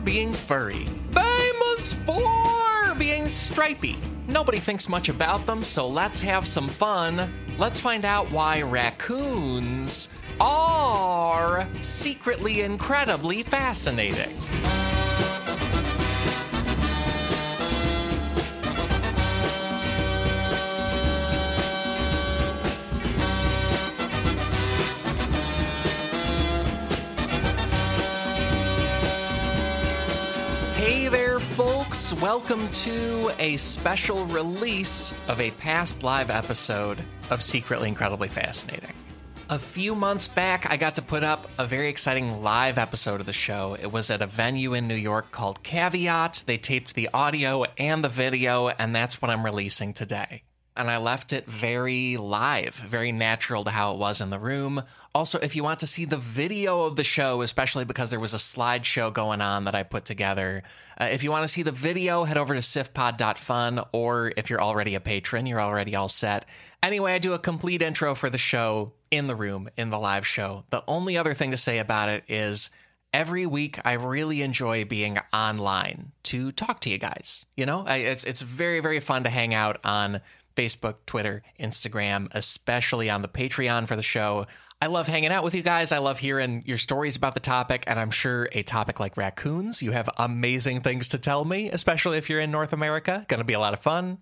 being furry, famous for being stripy. Nobody thinks much about them, so let's have some fun. Let's find out why raccoons are secretly incredibly fascinating. Welcome to a special release of a past live episode of Secretly Incredibly Fascinating. A few months back, I got to put up a very exciting live episode of the show. It was at a venue in New York called Caveat. They taped the audio and the video, and that's what I'm releasing today and I left it very live, very natural to how it was in the room. Also, if you want to see the video of the show, especially because there was a slideshow going on that I put together, uh, if you want to see the video, head over to sifpod.fun, or if you're already a patron, you're already all set. Anyway, I do a complete intro for the show in the room, in the live show. The only other thing to say about it is every week I really enjoy being online to talk to you guys. You know, I, it's it's very very fun to hang out on Facebook, Twitter, Instagram, especially on the Patreon for the show. I love hanging out with you guys. I love hearing your stories about the topic, and I'm sure a topic like raccoons, you have amazing things to tell me, especially if you're in North America. Going to be a lot of fun.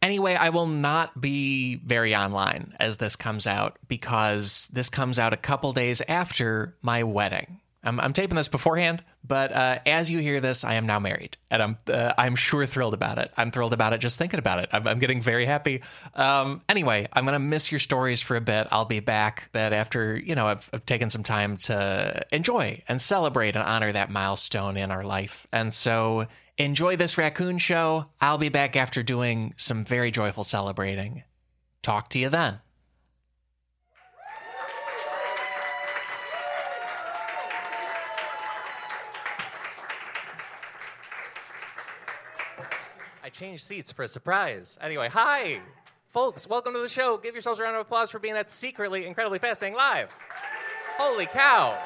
Anyway, I will not be very online as this comes out because this comes out a couple days after my wedding. I'm, I'm taping this beforehand, but uh, as you hear this, I am now married, and I'm uh, I'm sure thrilled about it. I'm thrilled about it just thinking about it. I'm, I'm getting very happy. Um, anyway, I'm gonna miss your stories for a bit. I'll be back, but after you know, I've, I've taken some time to enjoy and celebrate and honor that milestone in our life, and so enjoy this raccoon show. I'll be back after doing some very joyful celebrating. Talk to you then. Changed seats for a surprise. Anyway, hi, folks. Welcome to the show. Give yourselves a round of applause for being at Secretly Incredibly Fascinating Live. Holy cow.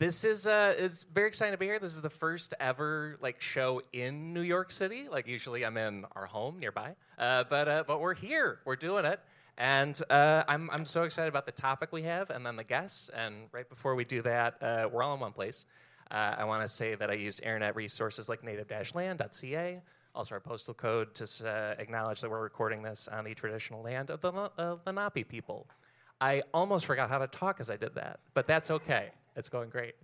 This is uh, it's very exciting to be here. This is the first ever like show in New York City. Like usually I'm in our home nearby, uh, but uh, but we're here. We're doing it, and uh, I'm I'm so excited about the topic we have, and then the guests. And right before we do that, uh, we're all in one place. Uh, I want to say that I used internet resources like native-land.ca, also our postal code to uh, acknowledge that we're recording this on the traditional land of the uh, Lenape people. I almost forgot how to talk as I did that, but that's okay. It's going great.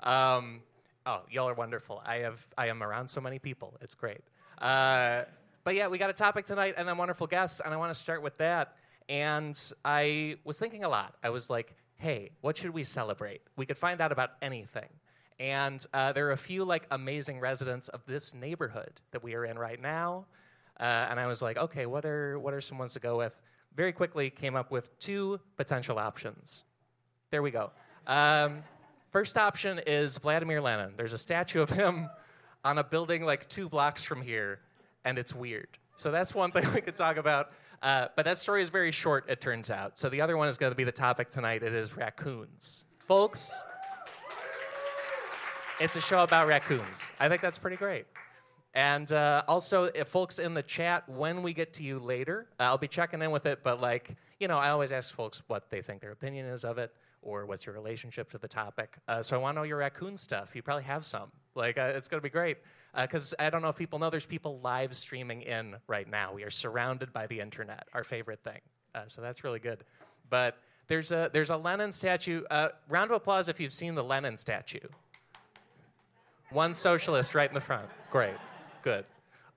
Um, oh, y'all are wonderful. I have I am around so many people. It's great. Uh, but yeah, we got a topic tonight and then wonderful guests, and I want to start with that. And I was thinking a lot. I was like, hey, what should we celebrate? We could find out about anything. And uh, there are a few like amazing residents of this neighborhood that we are in right now. Uh, and I was like, okay, what are what are some ones to go with? Very quickly came up with two potential options. There we go. Um, first option is Vladimir Lenin. There's a statue of him on a building like two blocks from here, and it's weird. So that's one thing we could talk about. Uh, but that story is very short, it turns out. So the other one is going to be the topic tonight. It is raccoons, folks it's a show about raccoons. I think that's pretty great. And uh, also, folks in the chat, when we get to you later, I'll be checking in with it. But like, you know, I always ask folks what they think their opinion is of it, or what's your relationship to the topic. Uh, so I want to know your raccoon stuff. You probably have some. Like, uh, it's going to be great. Because I don't know if people know, there's people live streaming in right now. We are surrounded by the internet, our favorite thing. Uh, so that's really good. But there's a there's a Lenin statue. Uh, round of applause if you've seen the Lenin statue. One socialist right in the front. Great. Good.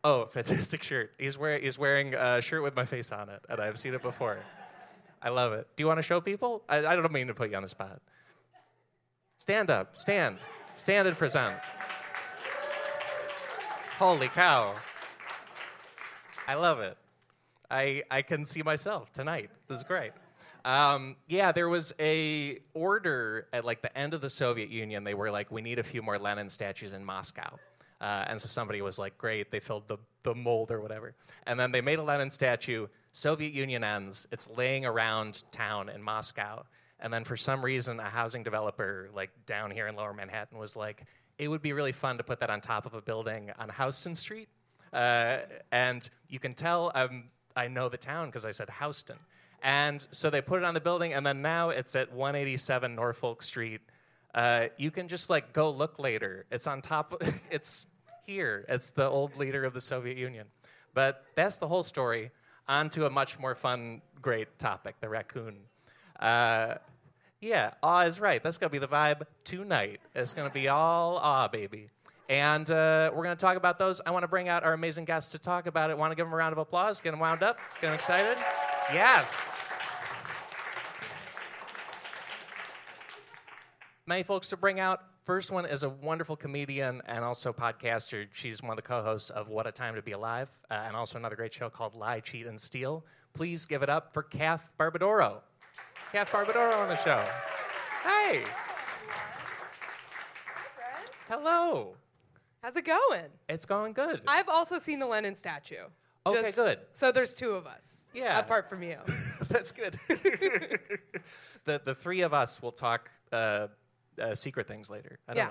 Oh, fantastic shirt. He's, wear, he's wearing a shirt with my face on it, and I've seen it before. I love it. Do you want to show people? I, I don't mean to put you on the spot. Stand up. Stand. Stand and present. Holy cow. I love it. I, I can see myself tonight. This is great. Um, yeah, there was a order at like the end of the Soviet Union. They were like, we need a few more Lenin statues in Moscow. Uh, and so somebody was like, great, they filled the, the mold or whatever. And then they made a Lenin statue. Soviet Union ends. It's laying around town in Moscow. And then for some reason, a housing developer like down here in Lower Manhattan was like, it would be really fun to put that on top of a building on Houston Street. Uh, and you can tell um, I know the town because I said Houston. And so they put it on the building, and then now it's at 187 Norfolk Street. Uh, you can just like go look later. It's on top. It's here. It's the old leader of the Soviet Union. But that's the whole story. On to a much more fun, great topic: the raccoon. Uh, yeah, awe is right. That's gonna be the vibe tonight. It's gonna be all awe, baby. And uh, we're to talk about those. I want to bring out our amazing guests to talk about it. Want to give them a round of applause? Get them wound up? Get them excited? Yes. Many folks to bring out. First one is a wonderful comedian and also podcaster. She's one of the co-hosts of What a Time to Be Alive, uh, and also another great show called Lie, Cheat, and Steal. Please give it up for Kath Barbadoro. Kath Barbadoro on the show. Hey. Hello. How's it going? It's going good. I've also seen the Lenin statue. Okay, Just- good. So there's two of us. Yeah. Apart from you. That's good. the the three of us will talk uh, uh, secret things later. I don't Yeah.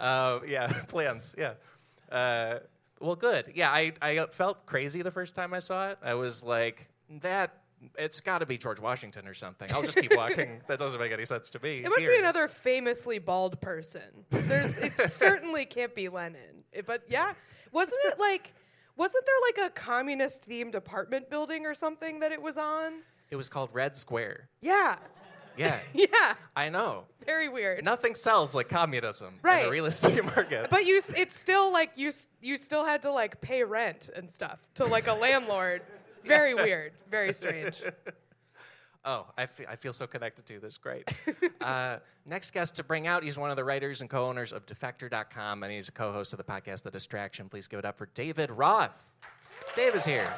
know. Uh, yeah, plans. Yeah. Uh, well, good. Yeah, I I felt crazy the first time I saw it. I was like, that. It's got to be George Washington or something. I'll just keep walking. that doesn't make any sense to me. It must Here. be another famously bald person. There's it certainly can't be Lenin. But yeah. Wasn't it like wasn't there like a communist themed apartment building or something that it was on? It was called Red Square. Yeah. Yeah, Yeah. I know. Very weird. Nothing sells like communism in Right. the real estate market. But you, it's still like you, you still had to like pay rent and stuff to like a landlord. Very weird. Very strange. Oh, I fe- I feel so connected to this. Great. uh, next guest to bring out, he's one of the writers and co owners of Defector.com, and he's a co host of the podcast The Distraction. Please give it up for David Roth. Dave is here.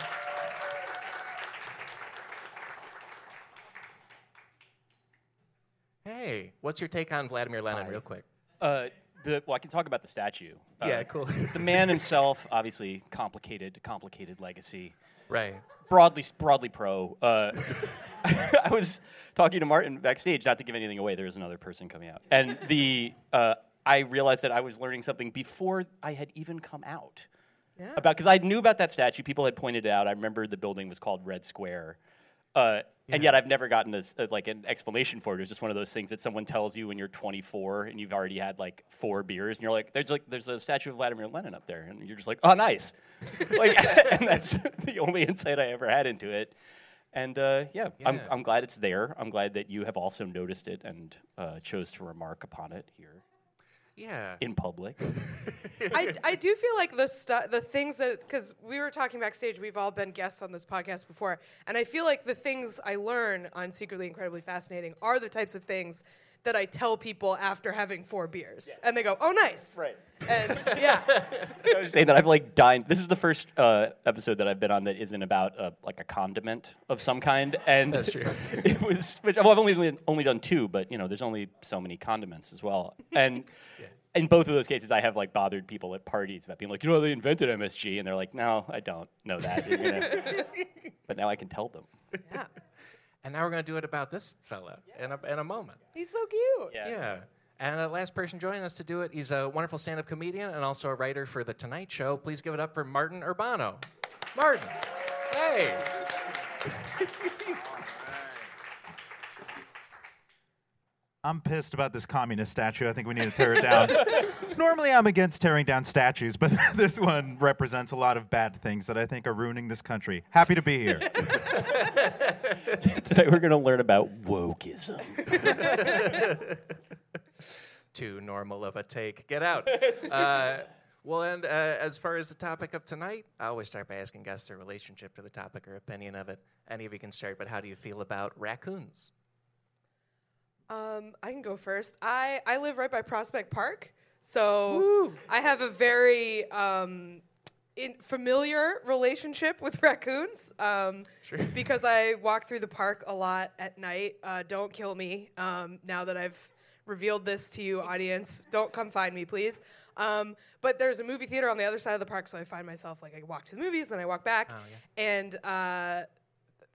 Hey, what's your take on Vladimir Lenin, real quick? Uh, the, well, I can talk about the statue. Uh, Yeah, cool. The man himself, obviously, complicated, complicated legacy. right. Broadly, broadly pro. Uh, I was talking to Martin backstage, not to give anything away. There was another person coming out, and the uh, I realized that I was learning something before I had even come out Yeah. about because I knew about that statue. People had pointed it out. I remember the building was called Red Square. Uh, And yet, I've never gotten a s uh like an explanation for it. It was just one of those things that someone tells you when you're 24 and you've already had like four beers, and you're like, "There's like there's a statue of Vladimir Lenin up there," and you're just like, "Oh, nice." like, and that's the only insight I ever had into it. And uh, yeah, I'm, I'm glad it's there. I'm glad that you have also noticed it and uh, chose to remark upon it here Yeah. in public. I, I do feel like the stu- the things that because we were talking backstage, we've all been guests on this podcast before, and I feel like the things I learn on secretly incredibly fascinating are the types of things that I tell people after having four beers, and they go, "Oh, nice!" Right. And yeah, I was saying that I've like dined. This is the first uh, episode that I've been on that isn't about uh, like a condiment of some kind, and That's true. it was. Which, well, I've only only done two, but you know, there's only so many condiments as well, and. In both of those cases, I have like bothered people at parties about being like, you know, they invented MSG, and they're like, no, I don't know that. You're gonna- but now I can tell them. yeah, And now we're going to do it about this fella in, a, in a moment. he's so cute. Yeah. Yeah. And the last person joining us to do it, he's a wonderful stand up comedian and also a writer for The Tonight Show. Please give it up for Martin Urbano. Martin. Hey. I'm pissed about this communist statue. I think we need to tear it down. Normally, I'm against tearing down statues, but this one represents a lot of bad things that I think are ruining this country. Happy to be here. Today we're going to learn about wokeism. Too normal of a take. Get out. Uh, well, and uh, as far as the topic of tonight, I always start by asking guests their relationship to the topic or opinion of it. Any of you can start, but how do you feel about raccoons? Um, I can go first. I, I live right by Prospect Park, so I have a very um, in, familiar relationship with raccoons um, because I walk through the park a lot at night. Uh, don't kill me um, now that I've revealed this to you, audience. Don't come find me, please. Um, but there's a movie theater on the other side of the park, so I find myself like I walk to the movies, then I walk back, and uh,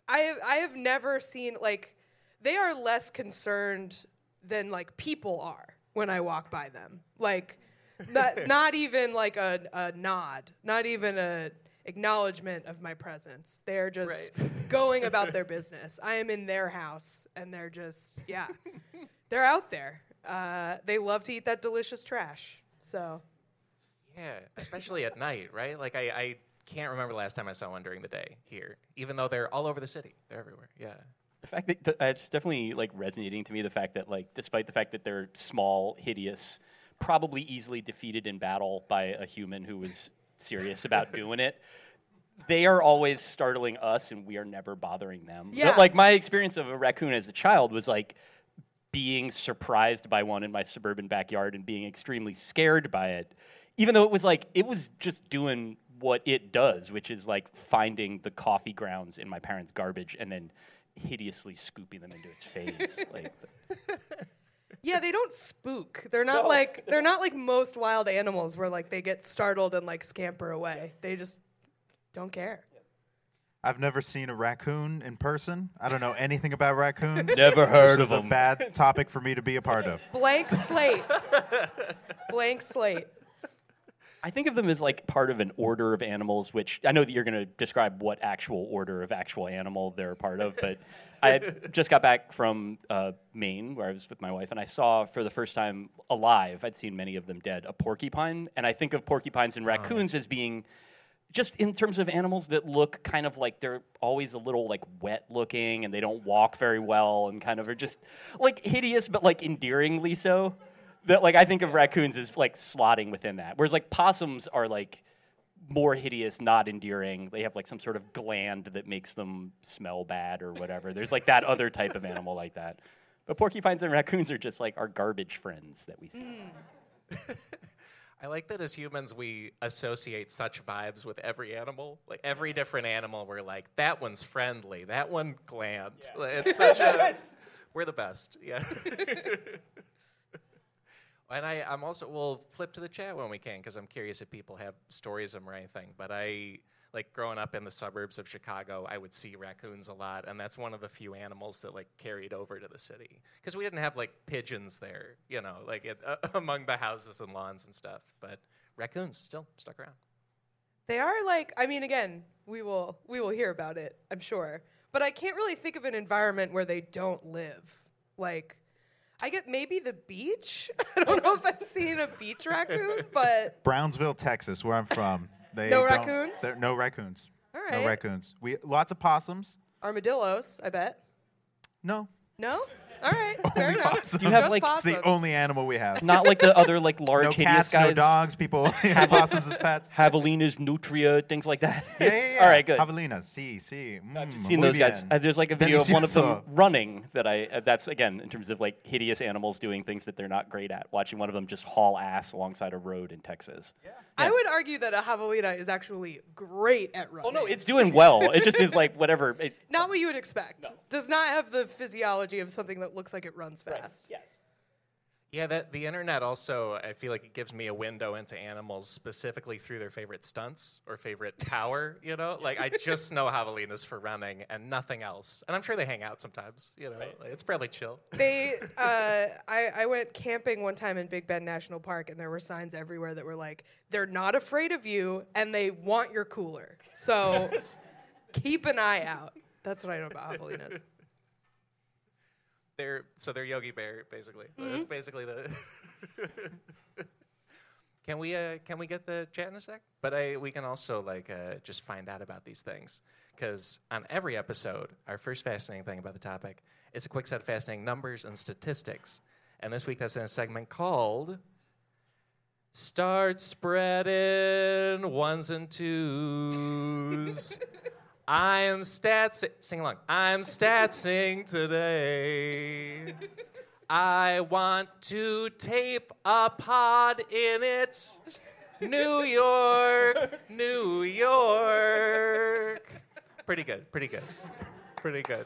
I I have never seen like they are less concerned than like people are when I walk by them. Like, not, not even like a, a nod, not even a acknowledgement of my presence. They're just going about their business. I am in their house, and they're just yeah, they're out there. Uh, they love to eat that delicious trash. So Yeah, especially at night, right? Like I, I can't remember the last time I saw one during the day here, even though they're all over the city. They're everywhere. Yeah. The fact that th- it's definitely like resonating to me. The fact that like, despite the fact that they're small, hideous, probably easily defeated in battle by a human who was serious about doing it, they are always startling us, and we are never bothering them. But, Yeah. like my experience of a raccoon as a child was like being surprised by one in my suburban backyard and being extremely scared by it, even though it was like it was just doing what it does, which is like finding the coffee grounds in my parents' garbage and then hideously scooping them into its face. like, Yeah, they don't spook. They're not No. like they're not like most wild animals where like they get startled and like scamper away. They just don't care. I've never seen a raccoon in person. I don't know anything about raccoons. Never heard This of is a 'em. bad topic for me to be a part of. Blank slate. Blank slate. I think of them as like part of an order of animals, which I know that you're going to describe what actual order of actual animal they're a part of, but I just got back from uh, Maine where I was with my wife, and I saw for the first time alive, I'd seen many of them dead, a porcupine. And I think of porcupines and raccoons as being just in terms of animals that look kind of like they're always a little like wet looking and they don't walk very well and kind of are just like hideous but like endearingly so that like i think of raccoons as like slotting within that. Whereas like possums are like more hideous not endearing. They have like some sort of gland that makes them smell bad or whatever. There's like that other type of animal like that. But porcupines and raccoons are just like our garbage friends that we see mm. I like that as humans we associate such vibes with every animal. Like every different animal, we're like, that one's friendly, that one gland. Like, It's such a we're the best. Yeah. and I, I'm also we'll flip to the chat when we can because I'm curious if people have stories of or anything. But I like growing up in the suburbs of Chicago, I would see raccoons a lot, and that's one of the few animals that like carried over to the city because we didn't have like pigeons there, you know, like it, uh, among the houses and lawns and stuff. But raccoons still stuck around. They are like I mean again, we will we will hear about it, I'm sure. But I can't really think of an environment where they don't live. Like I get maybe the beach. I don't know if I've seen a beach raccoon, but Brownsville, Texas, where I'm from. They No raccoons? there- No raccoons. All No raccoons. We lots of possums. armadillos, I bet. No. No? All right, fair enough. possums. Do you have, Just like, It's the only animal we have. not like the other like large no hideous cats, guys no dogs. People have possums as pets. javelinas nutria things like that Yeah, yeah, yeah. all right good Javelinas. Si, si. I've Mm, just seen muy those guys. bien. Uh, there's like a video of one of them Delicioso. running that I. Uh, that's again in terms of like hideous animals doing things that they're not great at. Watching one of them just haul ass alongside a road in Texas. I would argue that a javelina is actually great at running. Oh no, it's doing well. It just is like whatever. It, not what you would expect. Does not have the physiology of something that looks like it runs fast. yes. Yeah, that the internet also I feel like it gives me a window into animals specifically through their favorite stunts or favorite tower, you know? Like I just know javelinas for running and nothing else. And I'm sure they hang out sometimes, you know. Like, it's probably chill. They, uh, I, I went camping one time in Big Bend National Park, and there were signs everywhere that were like, "They're not afraid of you, and they want your cooler." So keep an eye out. That's what I know about javelinas. They're so they're Yogi Bear basically. That's basically the Can we uh, can we get the chat in a sec? But I we can also like uh, just find out about these things because on every episode, our first fascinating thing about the topic is a quick set of fascinating numbers and statistics. And this week, that's in a segment called "Start Spreading Ones and Twos." I am stats. Sing along. I'm statsing today. I want to tape a pod in it. New York, New York. Pretty good, pretty good. Pretty good.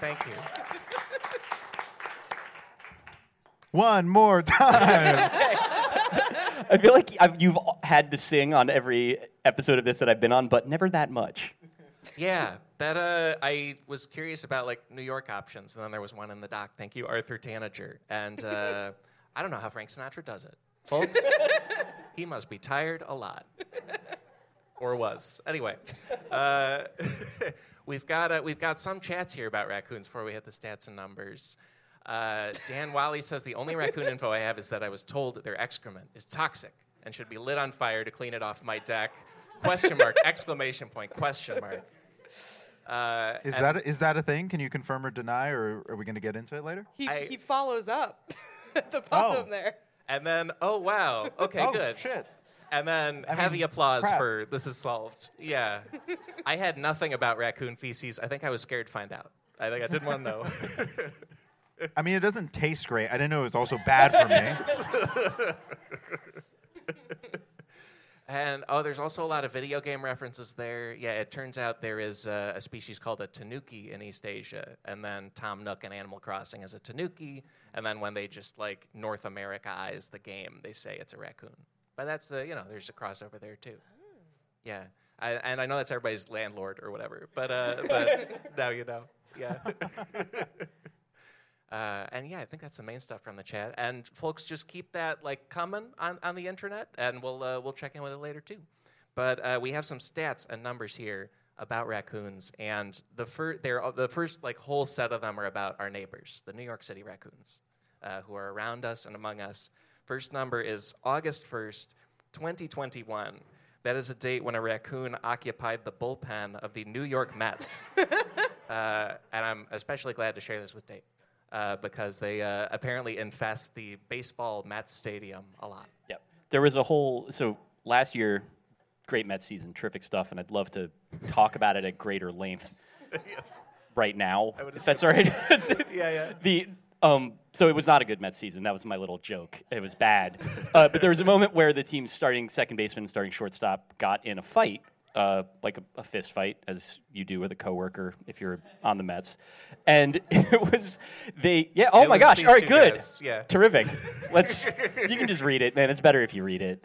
Thank you. One more time. I feel like I've, you've had to sing on every episode of this that I've been on, but never that much. Yeah, That uh, I was curious about like New York options, and then there was one in the doc. Thank you, Arthur Tanager. And uh, I don't know how Frank Sinatra does it, folks. he must be tired a lot, or was. Anyway, uh, we've got uh, we've got some chats here about raccoons before we hit the stats and numbers. Uh, Dan Wally says the only raccoon info I have is that I was told that their excrement is toxic and should be lit on fire to clean it off my deck. Question mark! Exclamation point! Question mark! Uh, Is and- that is that a thing? Can you confirm or deny, or are we going to get into it later? He, I- he follows up at the bottom Oh. there. And then, oh wow, okay, oh good. shit! And then I heavy mean, applause crap. for this is solved. Yeah, I had nothing about raccoon feces. I think I was scared to find out. I think I didn't want to know. I mean, it doesn't taste great. I didn't know it was also bad for me. And oh, there's also a lot of video game references there. Yeah, it turns out there is uh, a species called a tanuki in East Asia, and then Tom Nook in Animal Crossing is a tanuki, and then when they just like North Americaize the game, they say it's a raccoon. But that's the you know, there's a crossover there too. Yeah, I, and I know that's everybody's landlord or whatever, but uh, but now you know. Yeah. Uh, and yeah, I think that's the main stuff from the chat. And folks, just keep that like coming on, on the internet, and we'll uh, we'll check in with it later too. But uh, we have some stats and numbers here about raccoons, and the first they're the first like whole set of them are about our neighbors, the New York City raccoons, uh, who are around us and among us. First number is August first, 2021. That is a date when a raccoon occupied the bullpen of the New York Mets. uh, and I'm especially glad to share this with Dave uh, because they uh, apparently infest the baseball Mets stadium a lot. Yep. There was a whole so last year, great Mets season, terrific stuff, and I'd love to talk about it at greater length yes. right now. If that's all right. Yeah, yeah. The um, so it was not a good Mets season. That was my little joke. It was bad. Uh, but there was a moment where the team's starting second baseman, and starting shortstop, got in a fight, uh, like a, a fist fight, as you do with a coworker if you're on the Mets. And it was they. Yeah. Oh It my gosh. All right. Good. guys, yeah. Terrific. Let's. you can just read it, man. It's better if you read it.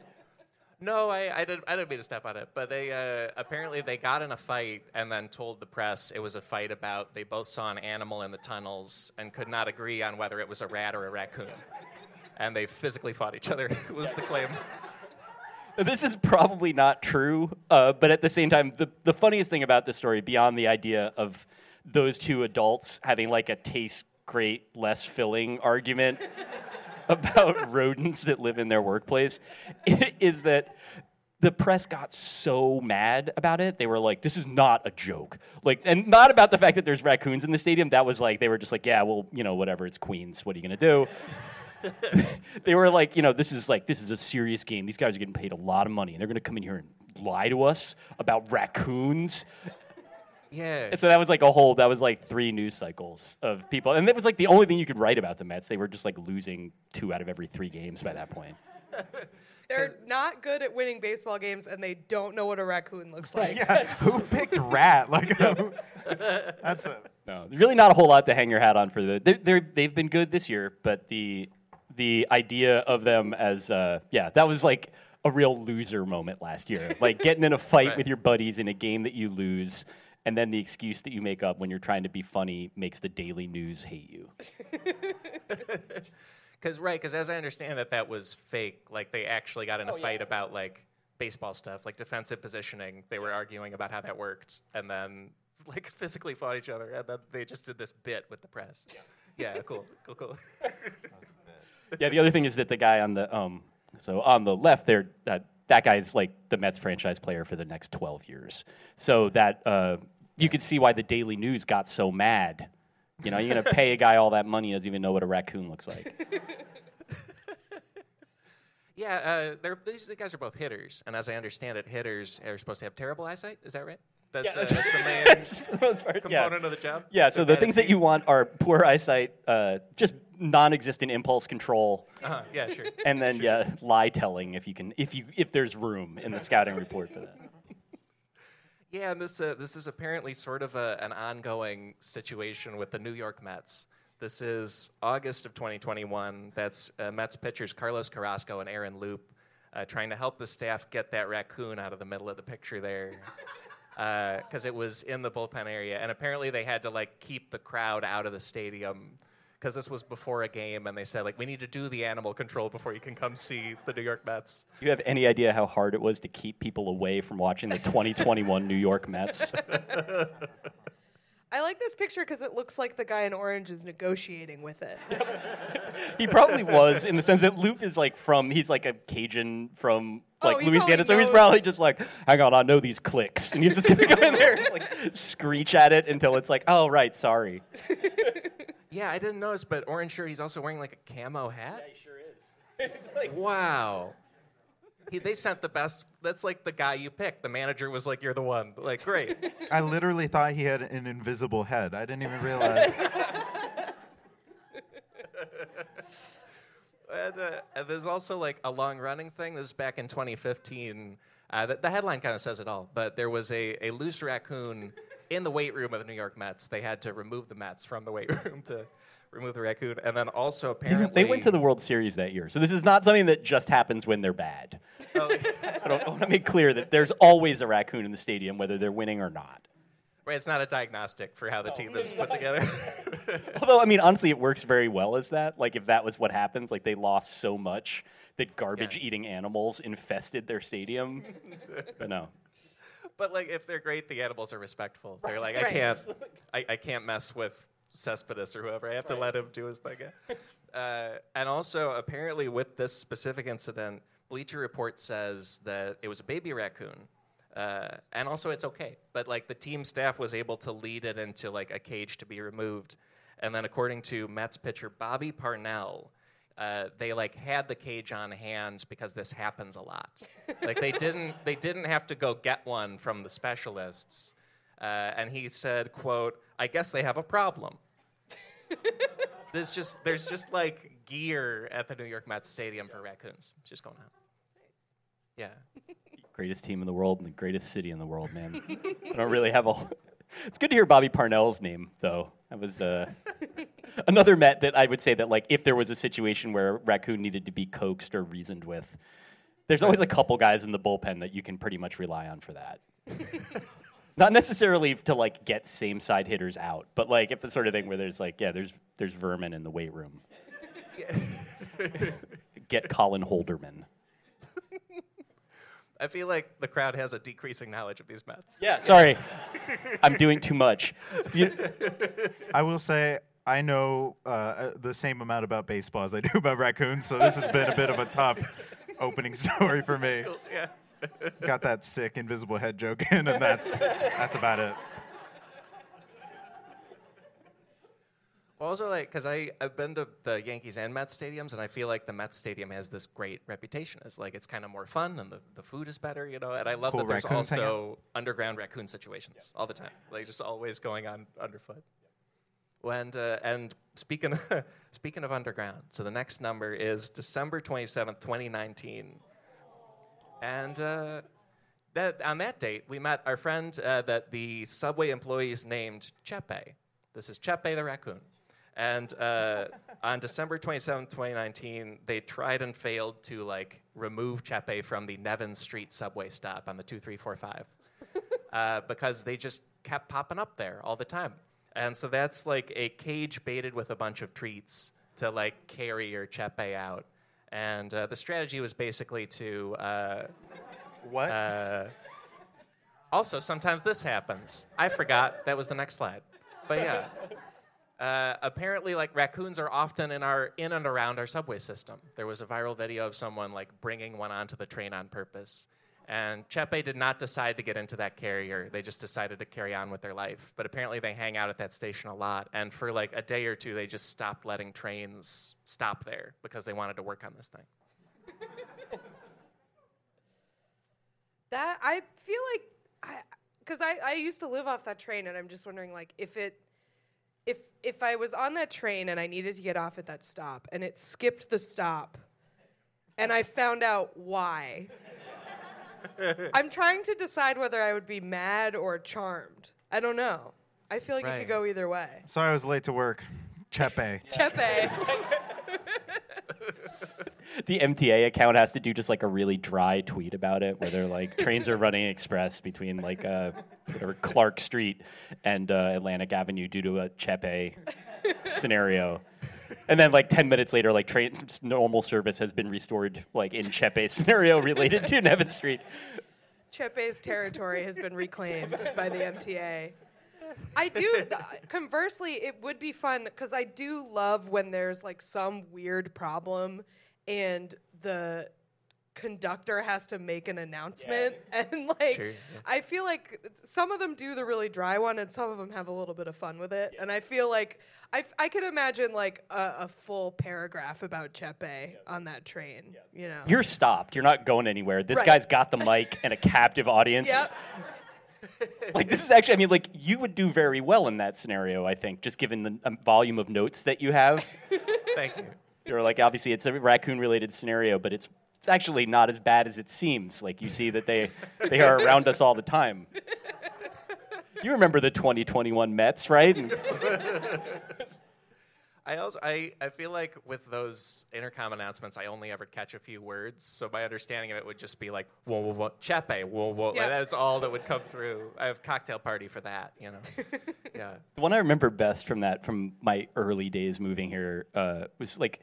No, I, I, didn't, I didn't mean to step on it, but they uh, apparently they got in a fight and then told the press it was a fight about they both saw an animal in the tunnels and could not agree on whether it was a rat or a raccoon. And they physically fought each other, was the claim. This is probably not true, uh, but at the same time, the, the funniest thing about this story, beyond the idea of those two adults having like a taste great, less filling argument about rodents that live in their workplace, is that the press got so mad about it. They were like, "This is not a joke." Like, and not about the fact that there's raccoons in the stadium. That was like they were just like, "Yeah, well, you know, whatever. It's Queens. What are you gonna do?" they were like, you know, this is like this is a serious game. These guys are getting paid a lot of money, and they're going to come in here and lie to us about raccoons. Yeah. And so that was like a whole. That was like three news cycles of people, and that was like the only thing you could write about the Mets. They were just like losing two out of every three games by that point. They're not good at winning baseball games, and they don't know what a raccoon looks like. Yeah, who picked rat? Like, um, that's a. No, really not a whole lot to hang your hat on for the. They're, they're, they've been good this year, but the the idea of them as uh, yeah, that was like a real loser moment last year. Like getting in a fight Right. with your buddies in a game that you lose, and then the excuse that you make up when you're trying to be funny makes the Daily News hate you. Because right, because as I understand it, that was fake. Like they actually got in a fight about like baseball stuff, like defensive positioning. They were arguing about how that worked, and then like physically fought each other, and then they just did this bit with the press. Yeah, cool, cool, cool. Yeah, the other thing is that the guy on the um, so on the left there, that that guy's like the Mets franchise player for the next 12 years. So that uh, you could see why the Daily News got so mad. You know, you're gonna pay a guy all that money, he doesn't even know what a raccoon looks like. Yeah, uh, these the guys are both hitters, and as I understand it, hitters are supposed to have terrible eyesight. Is that right? That's, uh, that's the main the most part, yeah. component of the job. Yeah, so the things that you want are poor eyesight, uh, just non-existent impulse control, Uh-huh, yeah, sure. and then yeah, lie telling if you can, if you if there's room in the scouting report for that. Yeah, and this uh, this is apparently sort of a, an ongoing situation with the New York Mets. This is August of 2021. That's uh, Mets pitchers Carlos Carrasco and Aaron Loup uh, trying to help the staff get that raccoon out of the middle of the picture there. Uh, because it was in the bullpen area, and apparently they had to like keep the crowd out of the stadium because this was before a game, and they said like we need to do the animal control before you can come see the New York Mets. You have any idea how hard it was to keep people away from watching the 2021 New York Mets? I like this picture because it looks like the guy in orange is negotiating with it. He probably was in the sense that Luke is like from he's like a Cajun from like oh, he Louisiana, so he's probably just like, hang on, I know these clicks, and he's just gonna go in there and like screech at it until it's like, oh right, sorry. Yeah, I didn't notice, but orange shirt. He's also wearing like a camo hat. Yeah, he sure is. Like, Wow. He, they sent the best. That's like the guy you picked. The manager was like, "You're the one." Like, great. I literally thought he had an invisible head. I didn't even realize. And, uh, and there's also like a long running thing. This is back in 2015. Uh, the, the headline kind of says it all, but there was a, a loose raccoon in the weight room of the New York Mets. They had to remove the Mets from the weight room to remove the raccoon, and then also apparently they went to the World Series that year, so this is not something that just happens when they're bad. Oh, I don't I want to make clear that there's always a raccoon in the stadium, whether they're winning or not. Right, it's not a diagnostic for how the team is put together. Although, I mean, honestly, it works very well as that. Like, if that was what happens, like they lost so much that garbage-eating animals infested their stadium. but no, But like, if they're great, the animals are respectful. They're like, I Right. can't, I, I can't mess with Cespedes or whoever. I have to let him do his thing. Uh, and also, apparently, with this specific incident, Bleacher Report says that it was a baby raccoon. Uh, and also, it's okay. But like, the team staff was able to lead it into like a cage to be removed. And then, according to Mets pitcher Bobby Parnell, uh, they like had the cage on hand because this happens a lot. like they didn't they didn't have to go get one from the specialists. Uh, and he said, "quote I guess they have a problem." there's just there's just like gear at the New York Mets stadium for raccoons. It's just going on. Yeah. Greatest team in the world and the greatest city in the world, man. I don't really have a. It's good to hear Bobby Parnell's name, though. That was uh, another Met that I would say that, like, if there was a situation where Raccoon needed to be coaxed or reasoned with, there's always a couple guys in the bullpen that you can pretty much rely on for that. Not necessarily to like get same side hitters out, but like if the sort of thing where there's like, yeah, there's there's vermin in the weight room. get Colin Holderman. I feel like the crowd has a decreasing knowledge of these Mets. Yeah, sorry, I'm doing too much. You- I will say I know uh, uh, the same amount about baseball as I do about raccoons, so this has been a bit of a tough opening story for me. Cool. Yeah. Got that sick invisible head joke in, and that's that's about it. Well, also like because I I've been to the Yankees and Mets stadiums, and I feel like the Mets stadium has this great reputation as like it's kind of more fun and the, the food is better, you know. And I love Cool that there's raccoons hang also underground raccoon situations all the time, like just always going on underfoot. And uh, and speaking of, speaking of underground, so the next number is December twenty seventh, twenty nineteen, and. Uh, that, on that date, we met our friend uh, that the subway employees named Chepe. This is Chepe the raccoon. And uh, on December 27, 2019, they tried and failed to like remove Chepe from the Nevin Street subway stop on the 2345 uh, because they just kept popping up there all the time. And so that's like a cage baited with a bunch of treats to like carry your Chepe out. And uh, the strategy was basically to uh, What? also, sometimes this happens. I forgot that was the next slide. But yeah. Uh, apparently, like raccoons are often in our in and around our subway system. There was a viral video of someone like bringing one onto the train on purpose, and Chepe did not decide to get into that carrier. They just decided to carry on with their life. But apparently, they hang out at that station a lot, and for like a day or two, they just stopped letting trains stop there because they wanted to work on this thing. That I feel like I because I, I used to live off that train and I'm just wondering like if it if if I was on that train and I needed to get off at that stop and it skipped the stop and I found out why. I'm trying to decide whether I would be mad or charmed. I don't know. I feel like it could go either way. Sorry I was late to work. Chepe. Chepe. the MTA account has to do just like a really dry tweet about it, where they're like, trains are running express between like uh, whatever Clark Street and uh, Atlantic Avenue due to a Chepe scenario. And then like 10 minutes later, like train normal service has been restored like in Chepe scenario related to Nevin Street. Chepe's territory has been reclaimed by the MTA. I do. th- Conversely, it would be fun because I do love when there's like some weird problem and the conductor has to make an announcement and like Sure, yeah. I feel like some of them do the really dry one and some of them have a little bit of fun with it and I feel like I, f- I could imagine like a, a full paragraph about Chepe on that train you know You're stopped. You're not going anywhere. This Right. guy's got the mic and a captive audience. Yep. Like this is actually, I mean, like you would do very well in that scenario. I think, just given the um, volume of notes that you have. Thank you. You're like, obviously, it's a raccoon-related scenario, but it's it's actually not as bad as it seems. Like you see that they they are around us all the time. You remember the 2021 Mets, right? And I also I, I feel like with those intercom announcements, I only ever catch a few words. So my understanding of it would just be like whoa whoa whoa chepe whoa whoa. Yeah. That's all that would come through. I have cocktail party for that. You know. yeah. The one I remember best from that, from my early days moving here, uh, was like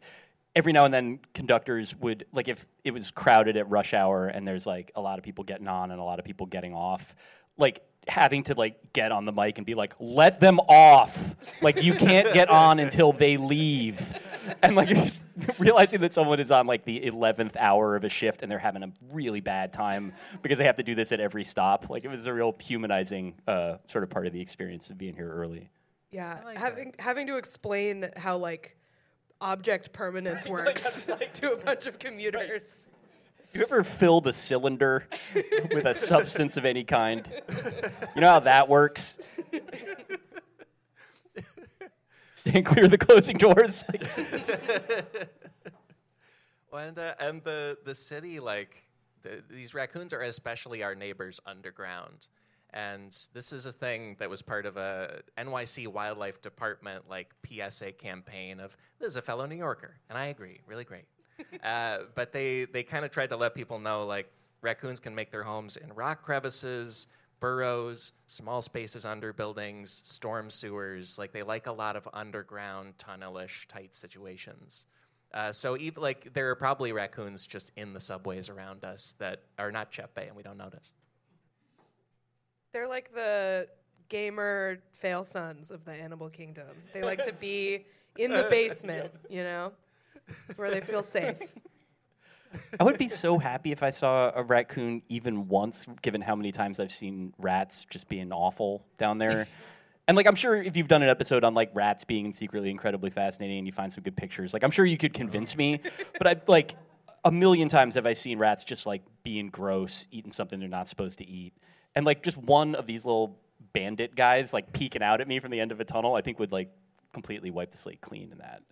every now and then conductors would like if it was crowded at rush hour and there's like a lot of people getting on and a lot of people getting off, like having to like get on the mic and be like, "Let them off! Like you can't get on until they leave." And like you're just realizing that someone is on like the eleventh hour of a shift and they're having a really bad time because they have to do this at every stop. Like it was a real humanizing uh, sort of part of the experience of being here early. Yeah, like having having to explain how like object permanence works to a bunch of commuters. You ever filled a cylinder with a substance of any kind? You know how that works? Staying clear of the closing doors. Like, And uh, and the the city like the, these raccoons are especially our neighbors underground. And this is a thing that was part of a NYC Wildlife Department like PSA campaign of this is a fellow New Yorker, and I agree, really great. Uh, but they they kind of tried to let people know like raccoons can make their homes in rock crevices, burrows, small spaces under buildings, storm sewers. Like they like a lot of underground tunnelish tight situations. Uh, so even like there are probably raccoons just in the subways around us that are not Chepe and we don't notice. They're like the gamer fail sons of the animal kingdom. They like to be in the basement, you know, where they feel safe. I would be so happy if I saw a raccoon even once, given how many times I've seen rats just being awful down there. And like, I'm sure if you've done an episode on like rats being secretly incredibly fascinating and you find some good pictures, like I'm sure you could convince me. But I like a million times have I seen rats just like being gross, eating something they're not supposed to eat, and like just one of these little bandit guys like peeking out at me from the end of a tunnel, I think would like completely wipe the slate clean in that.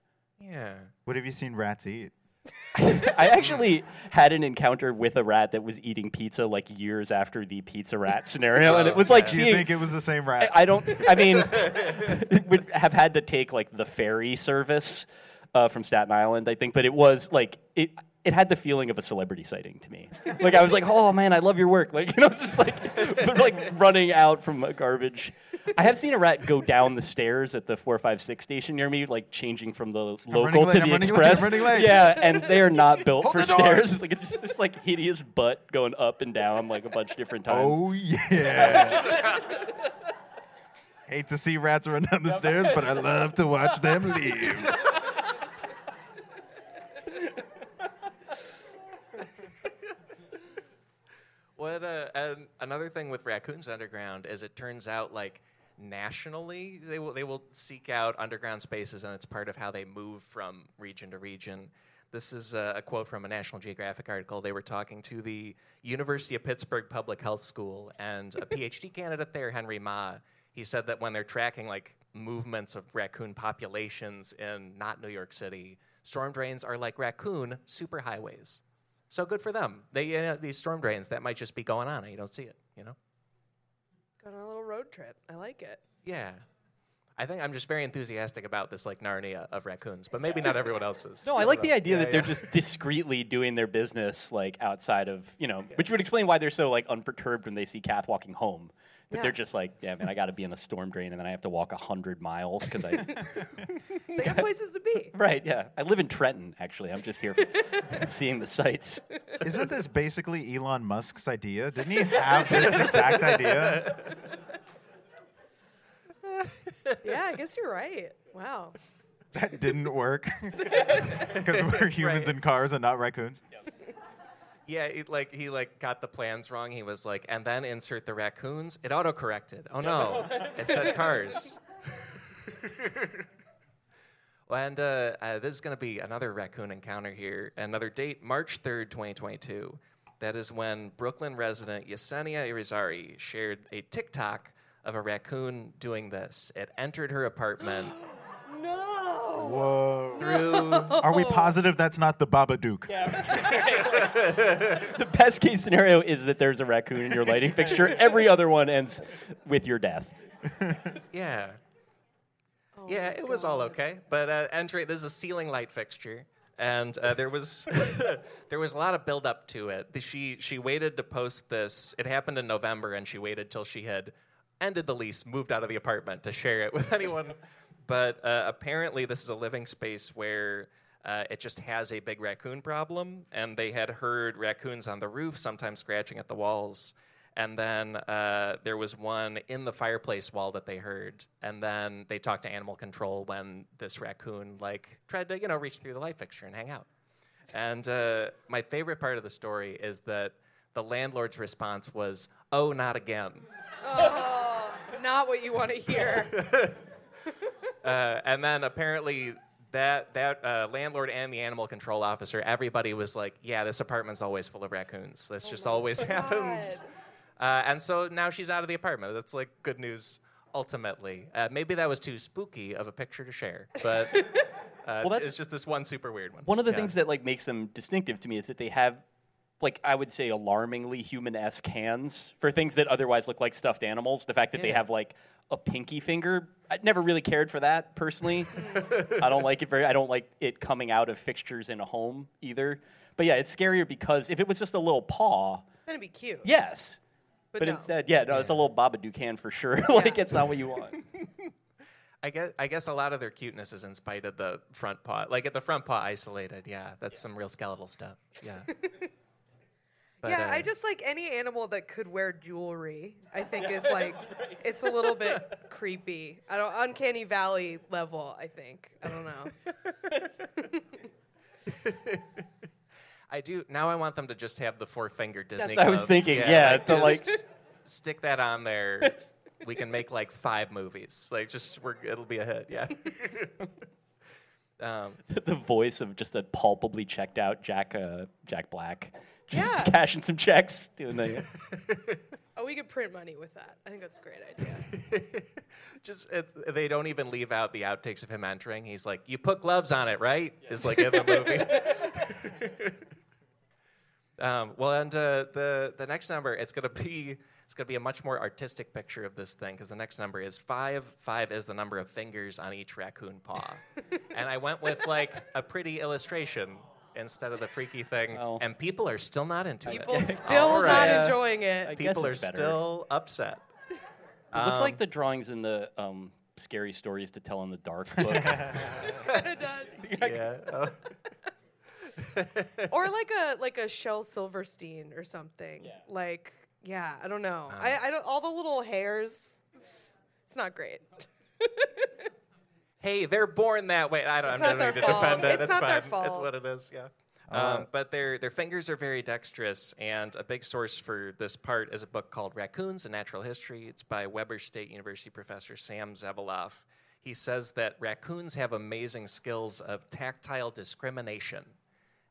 Yeah. What have you seen rats eat? I actually had an encounter with a rat that was eating pizza like years after the pizza rat scenario, and it was like Do you seeing. think it was the same rat? I don't. I mean, would have had to take like the ferry service uh, from Staten Island, I think, but it was like it. It had the feeling of a celebrity sighting to me. Like I was like, "Oh man, I love your work!" Like you know, it's just like, like running out from a garbage. I have seen a rat go down the stairs at the four five six station near me, like changing from the local running late, to I'm the late, express. I'm running late. Yeah, and they are not built Hold for stairs. It's like it's just this like hideous butt going up and down like a bunch of different times. oh yeah. Hate to see rats run down the stairs, but I love to watch them leave. What and um, another thing with raccoons underground is it turns out like nationally they will they will seek out underground spaces and it's part of how they move from region to region. This is a, a quote from a National Geographic article. They were talking to the University of Pittsburgh Public Health School and a PhD candidate there, Henry Ma. He said that when they're tracking like movements of raccoon populations in not New York City, storm drains are like raccoon superhighways. So good for them. They you know, these storm drains that might just be going on and you don't see it. You know? Go on a little road trip. I like it. Yeah. I think I'm just very enthusiastic about this like Narnia of raccoons, but maybe not everyone else is. No, I like the idea Yeah, that they're just discreetly doing their business, like outside of you know, which would explain why they're so like unperturbed when they see Kath walking home. But Yeah. they're just like, yeah, man, I got to be in a storm drain, and then I have to walk hundred miles because I. They got places to be. right, yeah. I live in Trenton, actually. I'm just here seeing the sights. Isn't this basically Elon Musk's idea? Didn't he have this exact idea? Yeah, I guess you're right. Wow. That didn't work because we're humans Right. in cars and not raccoons. Yeah, it, like he like got the plans wrong. He was like, and then insert the raccoons. It auto corrected. Oh no, it said cars. well, and uh, uh, this is going to be another raccoon encounter here. Another date, March third, twenty twenty two. That is when Brooklyn resident Yesenia Irizarry shared a TikTok of a raccoon doing this. It entered her apartment. Whoa. through. Are we positive that's not the Babadook? The best case scenario is that there's a raccoon in your lighting fixture. Every other one ends with your death. Yeah. Oh yeah, my it was all okay. But uh, entry, this is a ceiling light fixture, and uh, there was there was a lot of build up to it. The- She she waited to post this. It happened in November, and she waited till she had ended the lease, moved out of the apartment to share it with anyone. But uh, apparently, this is a living space where. Uh, it just has a big raccoon problem, and they had heard raccoons on the roof, sometimes scratching at the walls. And then uh, there was one in the fireplace wall that they heard. And then they talked to animal control when this raccoon like tried to you know reach through the light fixture and hang out. And uh, my favorite part of the story is that the landlord's response was, "Oh, not again." Oh, not what you want to hear. Uh, and then apparently that that uh, landlord and the animal control officer, everybody was like, "Yeah, this apartment's always full of raccoons. This just always happens." Uh, and so now she's out of the apartment. That's like good news. Ultimately, uh, maybe that was too spooky of a picture to share, but uh, Well, that's- it's just this one super weird one. One of the Yeah. things that like makes them distinctive to me is that they have like I would say alarmingly human-esque hands for things that otherwise look like stuffed animals. The fact that they have like a pinky finger, I never really cared for that personally. I don't like it very I don't like it coming out of fixtures in a home either. But yeah, it's scarier because if it was just a little paw, That'd be cute. yes. but, But no. instead, yeah, no, it's a little Babadook hand for sure. like Yeah. it's not what you want. I guess I guess a lot of their cuteness is in spite of the front paw. Like at the front paw isolated, yeah, that's some real skeletal stuff. Yeah. But, yeah, I uh, just like any animal that could wear jewelry. I think is like it's a little bit creepy. I don't uncanny valley level. I think I don't know. I do now. I want them to just have the four finger Disney. what I was Club. thinking, yeah, the, like- just stick that on there. We can make like five movies. Like just we're it'll be a hit. Yeah. um, the voice of just a palpably checked out Jack uh, Jack Black. Just Yeah. cashing some checks, doing the Oh, we could print money with that. I think that's a great idea. just it, they don't even leave out the outtakes of him entering. He's like, "You put gloves on it, right?" Is like in the movie. um, well, and uh, the the next number it's gonna be it's gonna be a much more artistic picture of this thing because the next number is five. Five is the number of fingers on each raccoon paw, and I went with like a pretty illustration instead of the freaky thing, Oh. and people are still not into People it. People still All not right. enjoying it. guess People are better. still upset. It looks like the drawings in the um, scary stories to tell in the dark book. it does. yeah. oh. Or like a like a Shel Silverstein or something. Yeah. Like yeah, I don't know. I, I don't all the little hairs. It's, it's not great. Hey, they're born that way. I don't, It's I'm not not their to defend it. It's It's, not fine. their It's fault. what it is. Yeah. Um, but their their fingers are very dexterous, and a big source for this part is a book called Raccoons: A Natural History. It's by Weber State University professor Sam Zeveloff. He says that raccoons have amazing skills of tactile discrimination,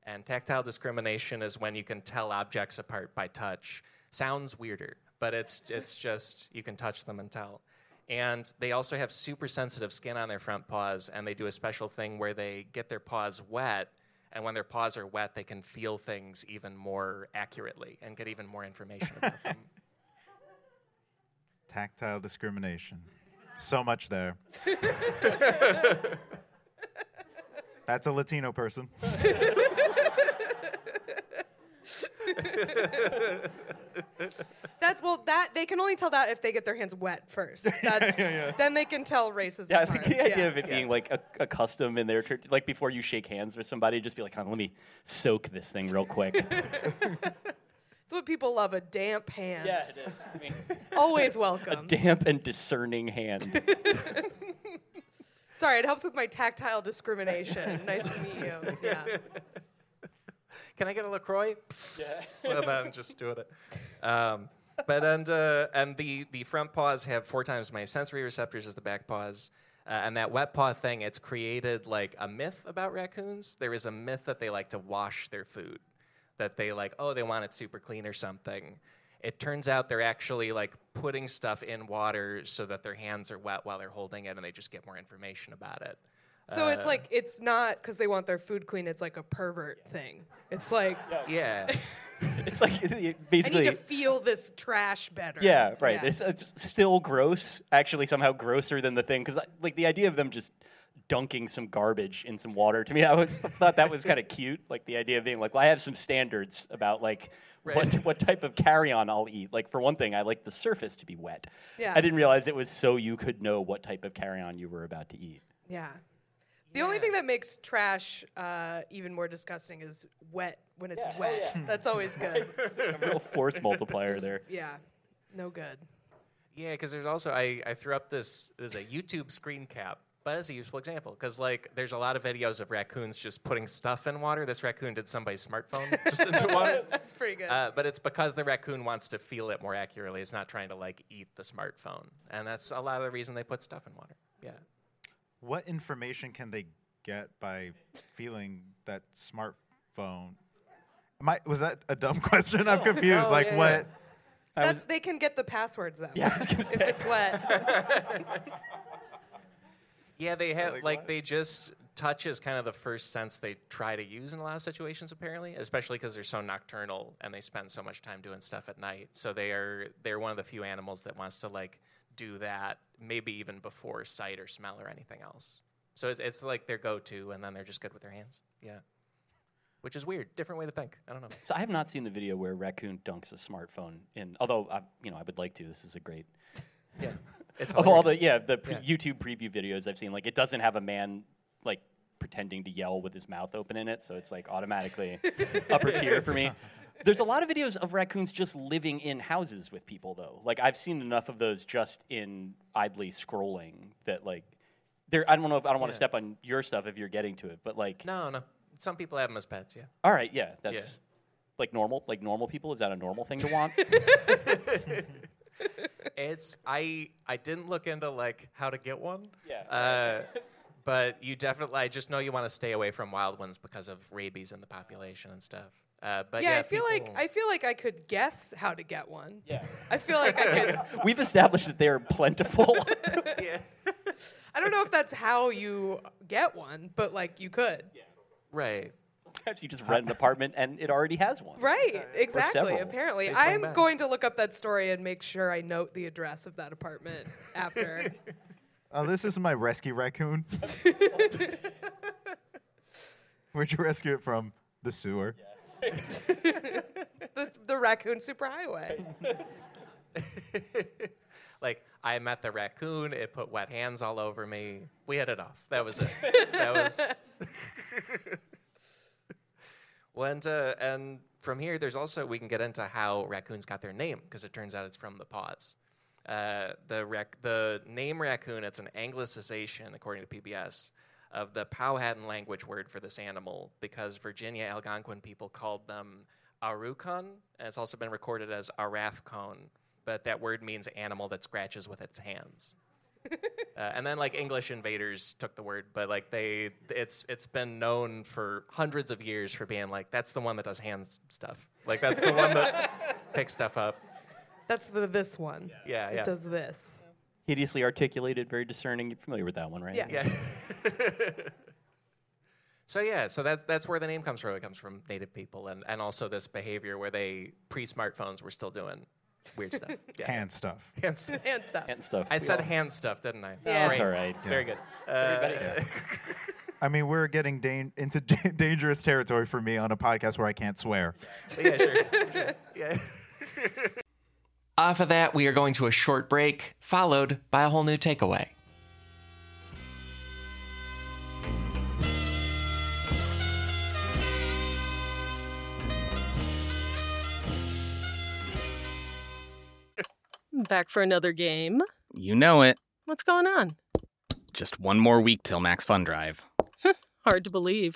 and tactile discrimination is when you can tell objects apart by touch. Sounds weirder, but it's it's just you can touch them and tell. And they also have super sensitive skin on their front paws, and they do a special thing where they get their paws wet, and when their paws are wet, they can feel things even more accurately and get even more information about them. Tactile discrimination. So much there. That's a Latino person. That's well that they they can only tell that if they get their hands wet first. That's then they can tell races Yeah, I think the idea Yeah. of it being like a, a custom in their church, like before you shake hands with somebody, just be like, "Huh, let me soak this thing real quick. It's what people love, a damp hand. yeah, it is. I mean, Always welcome. a damp and discerning hand. Sorry, it helps with my tactile discrimination. nice to meet you. Yeah. Can I get a Lacroix? so then just doing it. Um, but and uh, and the the front paws have four times my sensory receptors as the back paws. Uh, and that wet paw thing, it's created like a myth about raccoons. There is a myth that they like to wash their food, that they like, oh, they want it super clean or something. It turns out they're actually like putting stuff in water so that their hands are wet while they're holding it, and they just get more information about it. So it's like it's not because they want their food clean. It's like a pervert thing. It's like Yeah. It's like it- I need to feel this trash better. yeah, right. Yeah. It's, it's still gross, actually, somehow grosser than the thing. Because, like, the idea of them just dunking some garbage in some water, to me, I was, thought that was kind of cute. Like, the idea of being like, well, I have some standards about, like, what, what type of carry on I'll eat. Like, for one thing, I like the surface to be wet. Yeah. I didn't realize it was so you could know what type of carry on you were about to eat. Yeah. The only thing that makes trash uh, even more disgusting is wet when it's Yeah, oh, wet. yeah. That's always good. A real force multiplier there. yeah. No good. Yeah, because there's also I, I threw up this there's a YouTube screen cap, but it's a useful example because like there's a lot of videos of raccoons just putting stuff in water. This raccoon did somebody's smartphone just into water. That's pretty good. Uh, but it's because the raccoon wants to feel it more accurately. It's not trying to like eat the smartphone, and that's a lot of the reason they put stuff in water. Yeah. What information can they get by feeling that smartphone? Am I, was that a dumb question? I'm confused. No, like yeah, what? yeah. That's they can get the passwords though. Yeah, I was gonna if it's wet. Yeah, they have Like like, they just touch is kind of the first sense they try to use in a lot of situations apparently, especially because they're so nocturnal and they spend so much time doing stuff at night. So they are they're one of the few animals that wants to like do that maybe even before sight or smell or anything else. So it's it's like their go-to and then they're just good with their hands. Yeah. Which is weird, different way to think. I don't know. So I have not seen the video where raccoon dunks a smartphone in. Although I, you know, I would like to. This is a great Yeah. It's of all the yeah the pre- Yeah. YouTube preview videos I've seen. Like it doesn't have a man like pretending to yell with his mouth open in it, so it's like automatically upper tier for me. There's a lot of videos of raccoons just living in houses with people though. Like I've seen enough of those just in idly scrolling that like there. I don't know if I don't want to Yeah. step on your stuff if you're getting to it, but like No, no. Some people have them as pets, yeah. all right, yeah, that's. Yeah. Like normal, like normal people, is that a normal thing to want? It's I I didn't look into like how to get one. Yeah. Uh, but you definitely I just know you want to stay away from wild ones because of rabies in the population and stuff. Uh, but yeah, yeah, I feel like I feel like I could guess how to get one. yeah. I feel like I could. We've established that they're plentiful. yeah. I don't know if that's how you get one, but like you could. right. Sometimes you just rent an apartment and it already has one. Right, exactly. Apparently, They swing I'm going to look up that story and make sure I note the address of that apartment after. Oh, this is my rescue raccoon. Where'd you rescue it from? The sewer. this, the raccoon superhighway. like I met the raccoon. It put wet hands all over me. We hit it off. That was it. that was. well, and, uh, and from here, there's also we can get into how raccoons got their name because it turns out it's from the paws. Uh, the rac- the name raccoon it's an anglicization according to PBS of the Powhatan language word for this animal because Virginia Algonquin people called them Arukon, and it's also been recorded as Arathcon, but that word means animal that scratches with its hands. uh, and then like English invaders took the word, but like they, it's it's been known for hundreds of years for being like that's the one that does hands stuff. Like that's the one that picks stuff up. That's the this one. Yeah, It yeah. does this. Hideously articulated, very discerning. You're familiar with that one, right? Yeah. Yeah. so yeah, so that's that's where the name comes from. It comes from native people and, and also this behavior where they pre smartphones were still doing weird stuff. Yeah. Hand stuff. Hand stuff. hand stuff. And stuff. I said hand stuff, didn't I? Yeah. That's Great. all right. Very good. Uh, I mean, we're getting dan- into da- dangerous territory for me on a podcast where I can't swear. yeah, sure. sure. Yeah. Off of that, we are going to a short break, followed by a whole new takeaway. Back for another game. You know it. What's going on? Just one more week till Max Fun Drive. Hard to believe.